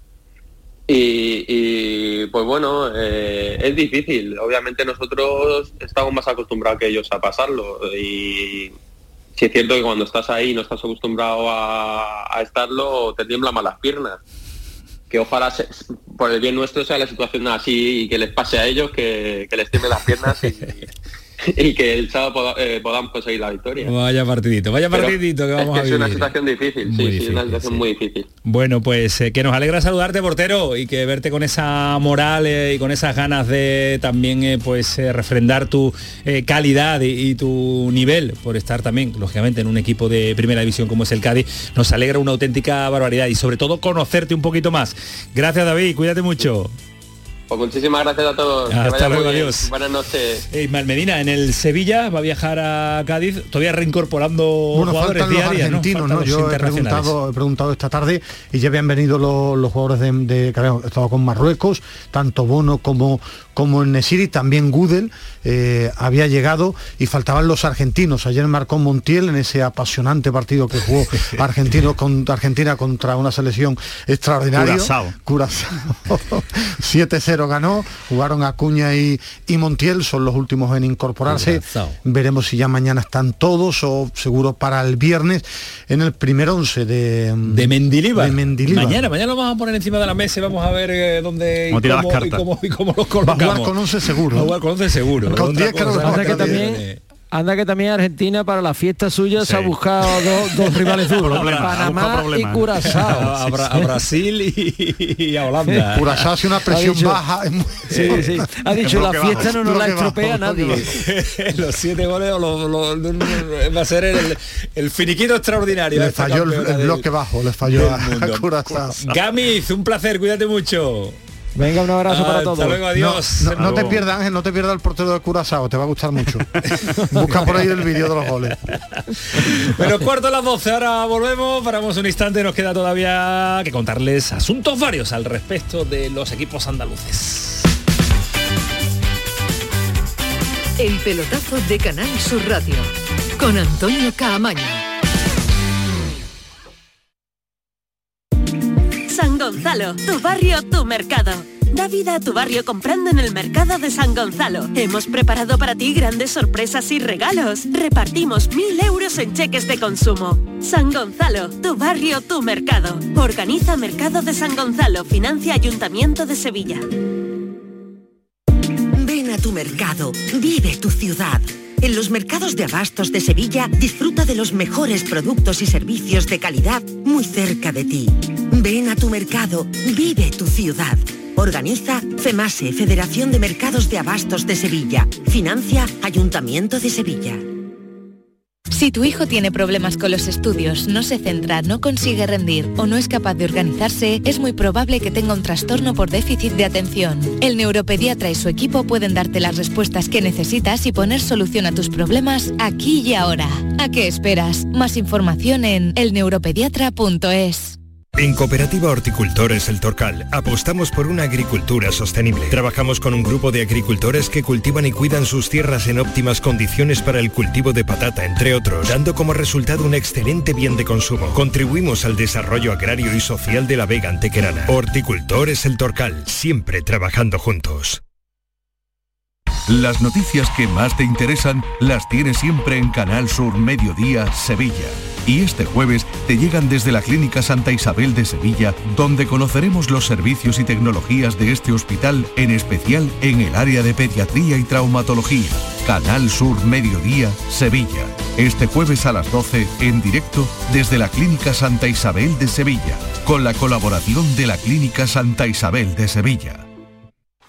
Y, pues bueno, es difícil. Obviamente nosotros estamos más acostumbrados que ellos a pasarlo y, sí es cierto que cuando estás ahí y no estás acostumbrado a, estarlo, te tiemblan más las piernas. Que ojalá por el bien nuestro sea la situación así y que les pase a ellos, que, que les tiemblen las piernas y, [LAUGHS] y que el sábado poda- eh, podamos conseguir la victoria. Vaya partidito, vaya Pero partidito que es vamos a es una vivir. situación difícil, Muy sí, sí, difícil, una situación muy difícil. Bueno, pues eh, que nos alegra saludarte, portero, y que verte con esa moral eh, y con esas ganas de también pues refrendar tu calidad y, y tu nivel por estar también, lógicamente, en un equipo de primera división como es el Cádiz. Nos alegra una auténtica barbaridad y sobre todo conocerte un poquito más. Gracias, David, cuídate mucho. Pues muchísimas gracias a todos. Hasta luego, adiós. Buenas noches. Eh, Ismael Medina, en el Sevilla va a viajar a Cádiz, todavía reincorporando Bueno, jugadores faltan los ¿no? argentinos, ¿no? los Yo he preguntado, he preguntado esta tarde y ya habían venido los, los jugadores de, de- que habían estado con Marruecos, tanto Bono como, como el Nesiri, también Gudel eh, había llegado y faltaban los argentinos. Ayer marcó Montiel en ese apasionante partido que jugó [LAUGHS] argentino con, Argentina contra una selección extraordinaria. Curazao. Curazao. [LAUGHS] 7-0 ganó, jugaron Acuña y, y Montiel, son los últimos en incorporarse. Curazao. Veremos si ya mañana están todos o seguro para el viernes en el primer once de, de Mendilibar. De Mendilibar. Mañana, mañana lo vamos a poner encima de la mesa y vamos a ver eh, dónde y cómo, las y cartas. cómo- y cómo los A jugar con 11 seguro. Va a jugar con 11 seguro. Con Otra 10 creo que también, anda que también Argentina para la fiesta suya se ha buscado dos, dos [LAUGHS] rivales duros, Panamá y. Curazao. [LAUGHS] a, Bra- a Brasil y, y a Holanda. Curazao hace una presión dicho- baja. es muy- Sí, sí. Ha dicho la fiesta bajo, no nos la estropea bajo, nadie. [LAUGHS] los siete goles o los- los- los- va a ser el, el finiquito extraordinario. Le falló el, del- bloque bajo, le falló a Curazao. Gamiz, un placer, cuídate mucho. Venga, un abrazo para Hasta todos. luego, adiós. No, no te pierdas, Ángel, no te pierdas el portero de Curazao, te va a gustar mucho. [LAUGHS] Busca por ahí el vídeo de los goles. Menos cuarto a las 12, ahora volvemos, paramos un instante, nos queda todavía que contarles asuntos varios al respecto de los equipos andaluces. El pelotazo de Canal Sur Radio con Antonio Caamaño. Gonzalo, tu barrio, tu mercado. Da vida a tu barrio comprando en el mercado de San Gonzalo. Hemos preparado para ti grandes sorpresas y regalos. Repartimos mil euros en cheques de consumo. San Gonzalo, tu barrio, tu mercado. Organiza Mercado de San Gonzalo, financia Ayuntamiento de Sevilla. Ven a tu mercado, vive tu ciudad. En los mercados de abastos de Sevilla disfruta de los mejores productos y servicios de calidad muy cerca de ti. Ven a tu mercado, vive tu ciudad. Organiza FEMASE, Federación de Mercados de Abastos de Sevilla. Financia Ayuntamiento de Sevilla. Si tu hijo tiene problemas con los estudios, no se centra, no consigue rendir o no es capaz de organizarse, es muy probable que tenga un trastorno por déficit de atención. El neuropediatra y su equipo pueden darte las respuestas que necesitas y poner solución a tus problemas aquí y ahora. ¿A qué esperas? Más información en elneuropediatra.es. En Cooperativa Horticultores El Torcal apostamos por una agricultura sostenible. Trabajamos con un grupo de agricultores que cultivan y cuidan sus tierras en óptimas condiciones para el cultivo de patata, entre otros, dando como resultado un excelente bien de consumo. Contribuimos al desarrollo agrario y social de la Vega Antequerana. Horticultores El Torcal, siempre trabajando juntos. Las noticias que más te interesan las tienes siempre en Canal Sur Mediodía Sevilla. Y este jueves te llegan desde la Clínica Santa Isabel de Sevilla, donde conoceremos los servicios y tecnologías de este hospital, en especial en el área de pediatría y traumatología. Canal Sur Mediodía Sevilla. Este jueves a las 12 en directo desde la Clínica Santa Isabel de Sevilla, con la colaboración de la Clínica Santa Isabel de Sevilla.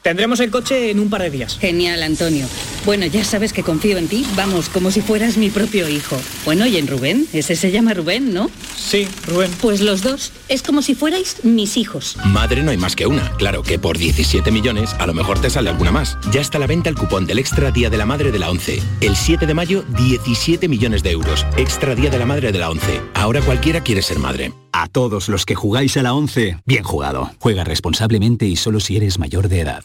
Tendremos el coche en un par de días. Genial, Antonio. Bueno, ya sabes que confío en ti, vamos, como si fueras mi propio hijo. Bueno, y en Rubén, ese se llama Rubén, ¿no? Sí, Rubén. Pues los dos, es como si fuerais mis hijos. Madre no hay más que una. Claro que por 17 millones a lo mejor te sale alguna más. Ya está a la venta el cupón del Extra Día de la Madre de la 11. El 7 de mayo, 17 millones de euros. Extra Día de la Madre de la 11. Ahora cualquiera quiere ser madre. A todos los que jugáis a la 11, bien jugado. Juega responsablemente y solo si eres mayor de edad.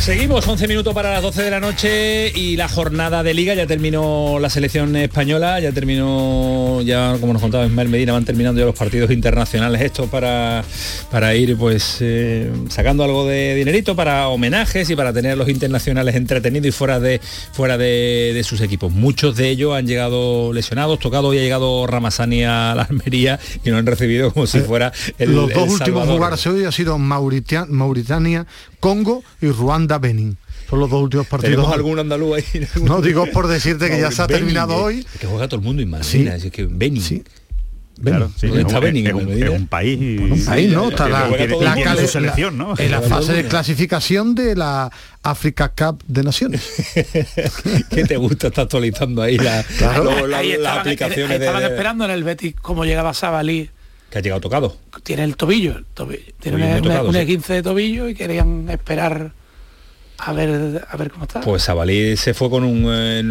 Seguimos 11 minutos para las 12 de la noche y la jornada de liga. Ya terminó la selección española, ya terminó, ya como nos contaba Ismael Medina, van terminando ya los partidos internacionales. Estos para, para ir pues eh, sacando algo de dinerito para homenajes y para tener a los internacionales entretenidos y fuera de fuera de, de sus equipos. Muchos de ellos han llegado lesionados, tocado y ha llegado Ramazani a la Almería y no han recibido como si fuera el Los dos el últimos jugarse hoy ha sido Mauritania, Congo y Ruanda, Benin. Son los dos últimos partidos. Tenemos algún andaluz ahí. No digo por decirte que [LAUGHS] ya se ha Benin, terminado eh, hoy. Que juega todo el mundo Madrid. Sí. Es que Benin. Claro, sí, ¿Dónde es está un- Benin? es un- Medina? es un país y- Un país, ¿no? Está la, selección, ¿no? En la fase de clasificación de la Africa Cup de Naciones. [LAUGHS] ¿Qué te gusta? Está actualizando ahí Claro. las estaban, aplicaciones de, estaban de- esperando en el Betis cómo llegaba Sabalí. que ha llegado tocado. Tiene el tobillo, el tobillo. tiene un, tocado, un sí. 15 de tobillo y querían esperar a ver a ver cómo está. Pues Sabalí se fue con un, eh,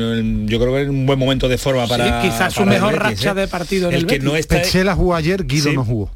yo creo que en un buen momento de forma para. Sí, quizás su para mejor Betis, racha ¿eh? de partido en el, El que Betis. no está Petzela jugó ayer, Guido Sí. no jugó.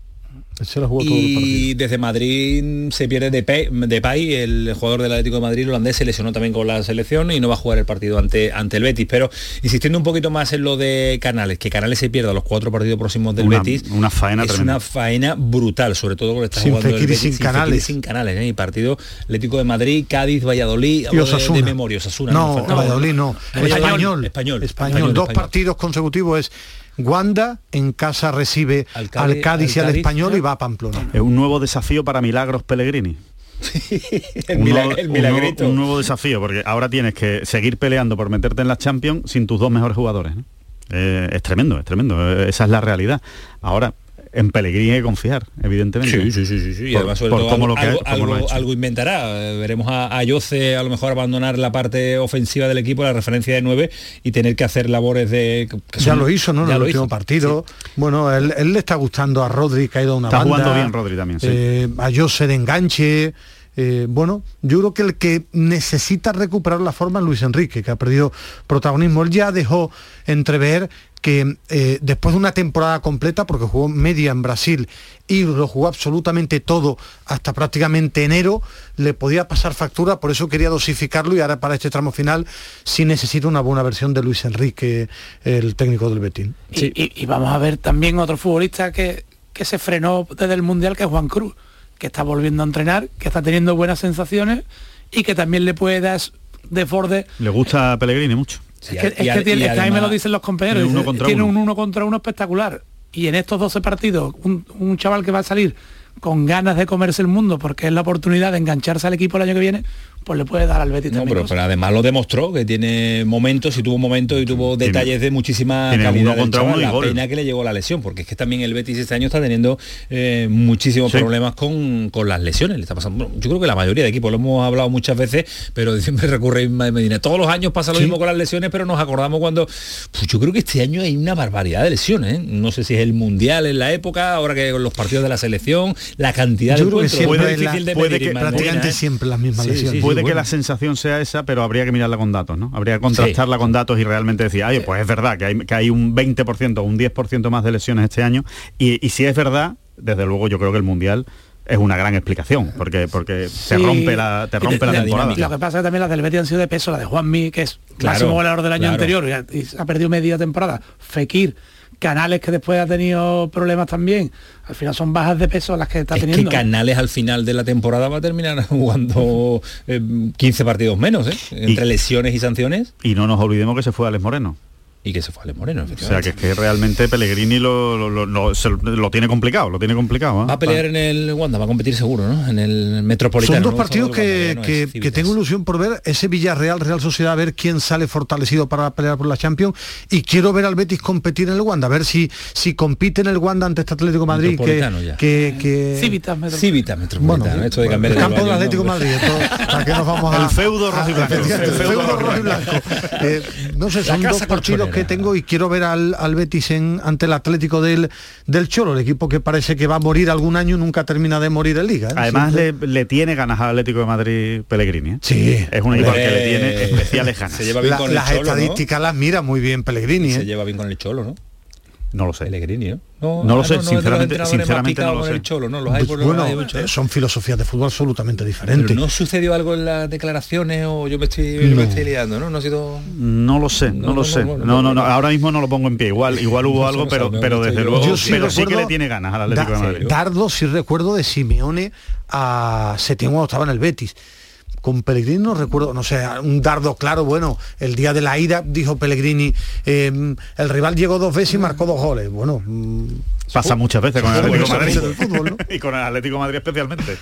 Petzela jugó todo el partido. y desde Madrid se pierde de Depay, el jugador del Atlético de Madrid el holandés se lesionó también con la selección y no va a jugar el partido ante, ante el Betis. Pero insistiendo un poquito más en lo de Canales, que Canales se pierda los cuatro partidos próximos del Una- Betis. una faena es tremenda. una faena brutal, sobre todo con está Sin jugando el Betis sin Canales. sin Canales, ¿eh? y partido Atlético de Madrid, Cádiz, Valladolid, Y hablo de, Osasuna. de memoria, Osasuna. No, falta- Valladolid no. Español, Español. español, Español. Dos español. partidos consecutivos es Wanda en casa recibe al Cádiz- Cádiz, y al español y va a Pamplona. Es un nuevo desafío para Milagros Pellegrini. [LAUGHS] el, un, mila- nuevo, el un milagrito. nuevo- un nuevo desafío, porque ahora tienes que seguir peleando por meterte en la Champions sin tus dos mejores jugadores. ¿no? Eh, es tremendo, es tremendo. eh, esa es la realidad. Ahora, en Pellegrini hay que confiar, evidentemente. Sí, sí, sí, sí, sí. Y Por- además, sobre por todo, cómo algo, lo que ha- algo, cómo lo ha algo- hecho. algo inventará. Eh, Veremos a, a Yoce a lo mejor abandonar la parte ofensiva del equipo, la referencia de 9 y tener que hacer labores de... Ya lo hizo, ¿no? En ya el lo último hizo. partido. Bueno, él, él le está gustando a Rodri, que ha ido a una Está banda. jugando bien Rodri también, sí. eh, a Jose de enganche. Eh, bueno, yo creo que el que necesita recuperar la forma es Luis Enrique, que ha perdido protagonismo. Él ya dejó entrever que eh, después de una temporada completa, porque jugó media en Brasil y lo jugó absolutamente todo hasta prácticamente enero, le podía pasar factura, por eso quería dosificarlo y ahora para este tramo final sí necesita una buena versión de Luis Enrique, el técnico del Betín. Y, y- vamos a ver también otro futbolista que, que se frenó desde el Mundial, que es Juan Cruz, que está volviendo a entrenar, que está teniendo buenas sensaciones y que también le puede dar desborde. Le gusta a Pellegrini mucho. es que, es que tiene- es que a mí me lo dicen los compañeros, tiene uno tiene uno. un uno contra uno espectacular. Y en estos 12 partidos, un, un chaval que va a salir con ganas de comerse el mundo porque es la oportunidad de engancharse al equipo el año que viene, pues le puede dar al Betis No, también pero, pero además lo demostró, que tiene momentos y tuvo momentos y tuvo Tiene- detalles de muchísima tiene calidad. contra chaval. uno y la gol. pena que le llegó la lesión, porque es que también el Betis este año está teniendo eh, muchísimos Sí. problemas con, con las lesiones. Le está pasando, bueno, yo creo que la mayoría de equipos lo hemos hablado muchas veces, pero [LAUGHS] siempre recurre Ismael Medina. Todos los años pasa lo Sí. mismo con las lesiones, pero nos acordamos cuando. Pues yo creo que este año hay una barbaridad de lesiones. ¿eh? No sé si es el mundial en la época, ahora que con los partidos de la selección, la cantidad de que encuentros. siempre la- de puede medir, que prácticamente ¿eh? siempre las mismas Sí, lesiones. Puede que bueno. la sensación sea esa, pero habría que mirarla con datos, ¿no? Habría que contrastarla con datos y realmente decir, ay, pues es verdad que hay, que hay un 20% o un 10% más de lesiones este año. Y, y si es verdad, desde luego yo creo que el Mundial es una gran explicación, porque, porque te Sí. rompe la, te rompe la temporada. Lo que pasa es que también las del Betis han sido de peso, la de Juanmi, que es Claro, máximo goleador del año claro. anterior y, ha- y ha perdido media temporada. Fekir, Canales que después ha tenido problemas también. Al final son bajas de peso las que está es teniendo. que Canales al final de la temporada va a terminar [LAUGHS] jugando eh, 15 partidos menos, ¿eh? entre Y- lesiones y sanciones. Y no nos olvidemos que se fue Alex Moreno. Y que se fue Ale Moreno, O sea, que es que realmente Pellegrini lo, lo- lo- lo- se lo- lo tiene complicado, lo tiene complicado. ¿eh? Va a pelear en el Wanda, va a competir seguro, ¿no? En el Metropolitano. Son dos ¿no? partidos que, que- que tengo ilusión por ver, ese Villarreal, Real Sociedad, a ver quién sale fortalecido para pelear por la Champions y quiero ver al Betis competir en el Wanda, a ver si, si compite en el Wanda ante este Atlético de Madrid que, Metropolitano que, que- Civitas, Metro- Civitas Metropolitano, Bueno, esto de cambiar el el campo del Atlético de. Madrid, esto, ¿a qué nos vamos a El feudo rojo y a- blanco. efectivamente, El feudo feudo rojo rojo y y blanco. Eh, no sé, son dos partidos. Que tengo y quiero ver al, al Betis en, ante el Atlético del, del Cholo, el equipo que parece que va a morir algún año y nunca termina de morir en Liga. ¿eh? Además le, le tiene ganas al Atlético de Madrid Pellegrini. ¿eh? Sí. Es un equipo al que le tiene especiales ganas. se lleva bien La- con el las Cholo, ¿no? estadísticas las mira muy bien Pellegrini. Se ¿eh? lleva bien con el Cholo, ¿no? No lo sé. Pellegrini, ¿no? No, ah, lo sé, sinceramente, sinceramente no lo sé. el Cholo, ¿no? Los hay por los bueno, hay mucho, ¿eh? eh, son filosofías de fútbol absolutamente diferentes. Pero no sucedió algo en las declaraciones o yo me estoy, me estoy liando, ¿no? No ha sido... No lo sé, no, lo sé. no, No, no, no. ahora mismo no lo pongo en pie. Igual, igual hubo algo, pero, pero desde luego, Yo sí pero sí que le tiene ganas al Atlético de Madrid. Dardo sí recuerdo de Simeone a Setién cuando estaba en el Betis. Con Pellegrini no recuerdo, no sé, un dardo claro, bueno, el día de la ida dijo Pellegrini, eh, el rival llegó dos veces y marcó dos goles. Bueno, mm, Pasa muchas veces con el Atlético Madrid. fútbol, ¿no? [LAUGHS] y con el Atlético Madrid especialmente.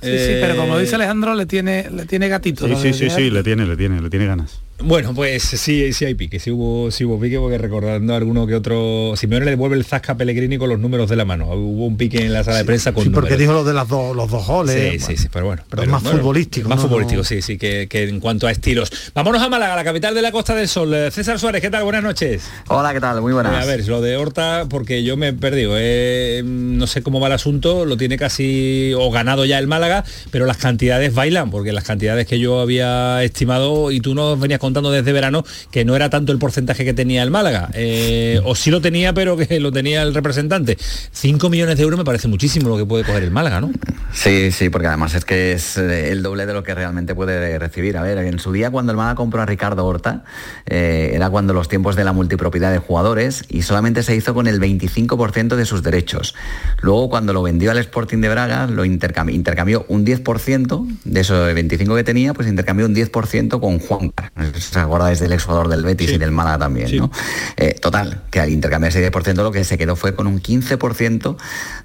Sí, sí, pero como dice Alejandro, le tiene, le tiene gatito. Sí, sí, sí, sí, le tiene, le tiene, le tiene ganas. Bueno, pues sí, sí hay pique, sí hubo, sí hubo pique, porque recordando alguno que otro... Simeone le devuelve el zasca a Pellegrini con los números de la mano. Hubo un pique en la sala de prensa con sí, porque números. dijo lo de las dos, los dos goles. Sí, sí, sí, pero bueno. Pero es más futbolístico, Más ¿no? futbolístico, No- sí, sí, que, que en cuanto a estilos. Vámonos a Málaga, la capital de la Costa del Sol. Eh, César Suárez, ¿qué tal? Buenas noches. Hola, ¿qué tal? Muy buenas. Eh, a ver, lo de Horta, porque yo me he perdido. eh, no sé cómo va el asunto, lo tiene casi o ganado ya el Málaga, pero las cantidades bailan, porque las cantidades que yo había estimado y tú nos venías contando desde verano que no era tanto el porcentaje que tenía el Málaga. eh, o sí lo tenía, pero que lo tenía el representante. 5 millones de euros me parece muchísimo lo que puede coger el Málaga, ¿no? Sí, sí, porque además es que es eh, el doble de lo que realmente puede recibir. A ver, en su día cuando el Málaga compró a Ricardo Horta, eh, era cuando los tiempos de la multipropiedad de jugadores y solamente se hizo con el 25% de sus derechos. Luego cuando lo vendió al Sporting de Braga, lo intercambió, intercambió un 10% de esos 25 que tenía, pues intercambió un 10% con Juan. ¿Se acordáis del exjugador del Betis y del Málaga también, ¿no? Eh, total, que al intercambiar ese 10% lo que se quedó fue con un 15%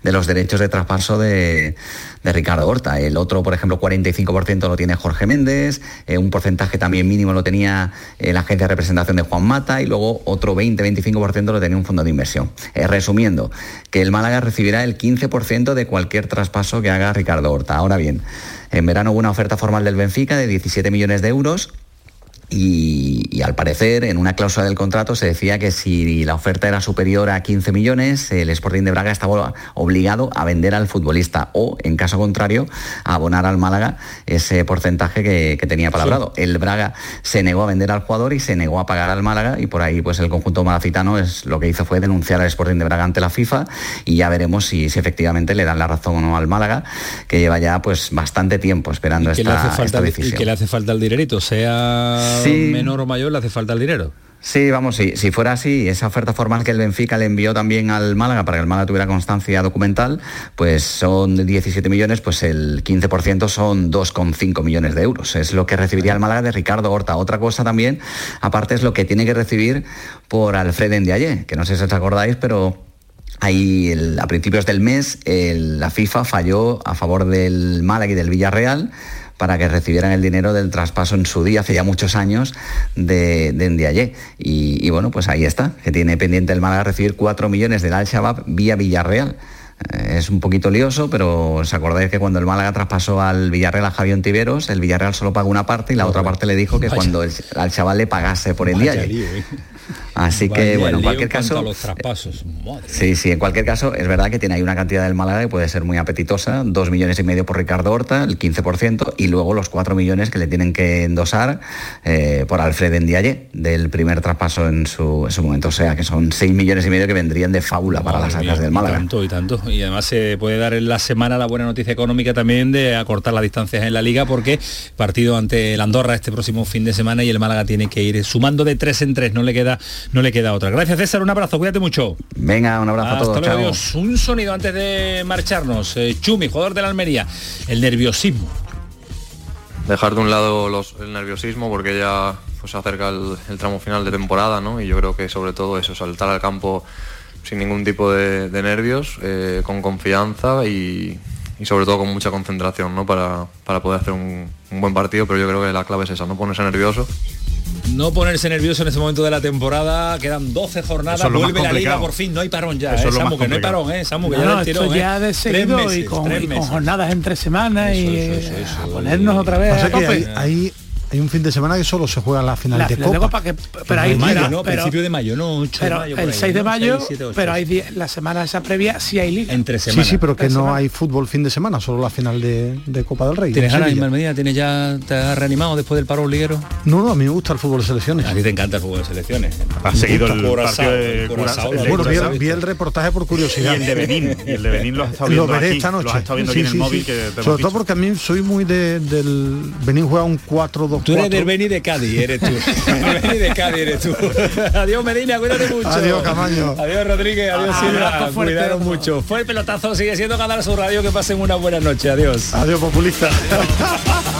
de los derechos de traspaso de, de Ricardo Horta. El otro, por ejemplo, 45% lo tiene Jorge Méndez, eh, un porcentaje también mínimo lo tenía eh, la agencia de representación de Juan Mata y luego otro 20-25% lo tenía un fondo de inversión. Eh, resumiendo, que el Málaga recibirá el 15% de cualquier traspaso que haga Ricardo Horta. Ahora bien, en verano hubo una oferta formal del Benfica de 17 millones de euros y, y al parecer en una cláusula del contrato se decía que si la oferta era superior a 15 millones, el Sporting de Braga estaba obligado a vender al futbolista o, en caso contrario, a abonar al Málaga ese porcentaje que, que tenía palabrado. El Braga se negó a vender al jugador y se negó a pagar al Málaga y por ahí pues el conjunto malacitano es, lo que hizo fue denunciar al Sporting de Braga ante la FIFA y ya veremos si, si efectivamente le dan la razón o no al Málaga, que lleva ya pues bastante tiempo esperando esta, esta y decisión. que le hace falta el dinerito, sea Sí. menor o mayor, le hace falta el dinero. Sí, vamos, sí, si fuera así, esa oferta formal que el Benfica le envió también al Málaga para que el Málaga tuviera constancia documental, pues son 17 millones, pues el 15% son 2,5 millones de euros. Es lo que recibiría el Málaga de Ricardo Horta. Otra cosa también, aparte es lo que tiene que recibir por Alfred Ndiaye, que no sé si os acordáis, pero Ahí el- a principios del mes el- la FIFA falló a favor del Málaga y del Villarreal para que recibieran el dinero del traspaso en su día, hace ya muchos años, de, de Ndiaye. Y, y bueno, pues ahí está, que tiene pendiente el Málaga recibir 4 millones del Al-Shabaab vía Villarreal. Eh, Es un poquito lioso, pero os acordáis que cuando el Málaga traspasó al Villarreal a Javier Ontiveros, el Villarreal solo pagó una parte y la otra parte le dijo que Vaya. cuando el, al chaval le pagase por el día. Así Vaya que, bueno, en cualquier caso... a los traspasos. Madre. Sí, sí, en cualquier caso, es verdad que tiene ahí una cantidad del Málaga que puede ser muy apetitosa, dos millones y medio por Ricardo Horta, el 15%, y luego los cuatro millones que le tienen que endosar eh, por Alfred Ndiaye, del primer traspaso en su, en su momento. O sea, que son seis millones y medio que vendrían de fábula para las arcas del y Málaga. tanto, y tanto. Y además se puede dar en la semana la buena noticia económica también de acortar las distancias en la liga porque partido ante el Andorra este próximo fin de semana y el Málaga tiene que ir sumando de tres en tres, no le queda, no le queda otra. Gracias César, un abrazo, cuídate mucho. Venga, un abrazo a todos. luego, chao. adiós. Un sonido antes de marcharnos. Eh, Chumi, jugador de la Almería. El nerviosismo. dejar de un lado los- el nerviosismo porque ya pues, se acerca el, el tramo final de temporada ¿no? y yo creo que sobre todo eso, saltar al campo sin ningún tipo de, de nervios, eh, con confianza y, y sobre todo con mucha concentración ¿no? para, para poder hacer un, un buen partido, pero yo creo que la clave es esa, no ponerse nervioso. No ponerse nervioso en este momento de la temporada. Quedan 12 jornadas. Es Vuelve la liga por fin. No hay parón ya. Eh, lo Samu, que no hay parón, eh, Samu, que No, ya no, del esto tirón, ya eh. de Tres seguido meses, y, con, tres y con meses. jornadas entre semanas y eh, a ponernos otra vez Pasa a que tope. Hay, un fin de semana que solo se juega la final La de final de Copa. Copa, que- pero hay- mayo, pero- ¿no? pero- Principio de mayo, ¿no? 8 Pero de mayo. por el ahí, 6 de ¿no? mayo, 6, 7, 8. pero hay la semana esa previa sí hay liga. Entre Sí, semanas. sí, pero que no semanas. hay fútbol fin de semana, solo la final de, de Copa del Rey. ¿Tienes en ganas, Medina? ¿Tienes ya, te has reanimado después del paro liguero? No, no, a mí me gusta el fútbol de selecciones. A ti te encanta el fútbol de selecciones. Has seguido el partido de Curazao, Bueno, vi, el- reportaje por curiosidad. Y el de Benín, y el de Benín lo has estado Lo viendo esta noche. lo has estado viendo Sí, aquí en sí, el móvil sí. Sobre todo porque a mí soy muy de- del... Benín juega un 4-2-4. Tú eres del Beni de Cádiz, eres tú. [LAUGHS] Beni de Cádiz eres tú. [LAUGHS] adiós Medina, cuídate mucho. Adiós, Camaño. Adiós Rodríguez, adiós Abrazo Silva. fuerte. Cuidaros mucho. Fue el pelotazo, sigue siendo Canal Sur Radio. Que pasen una buena noche. Adiós. Adiós, populista. [LAUGHS]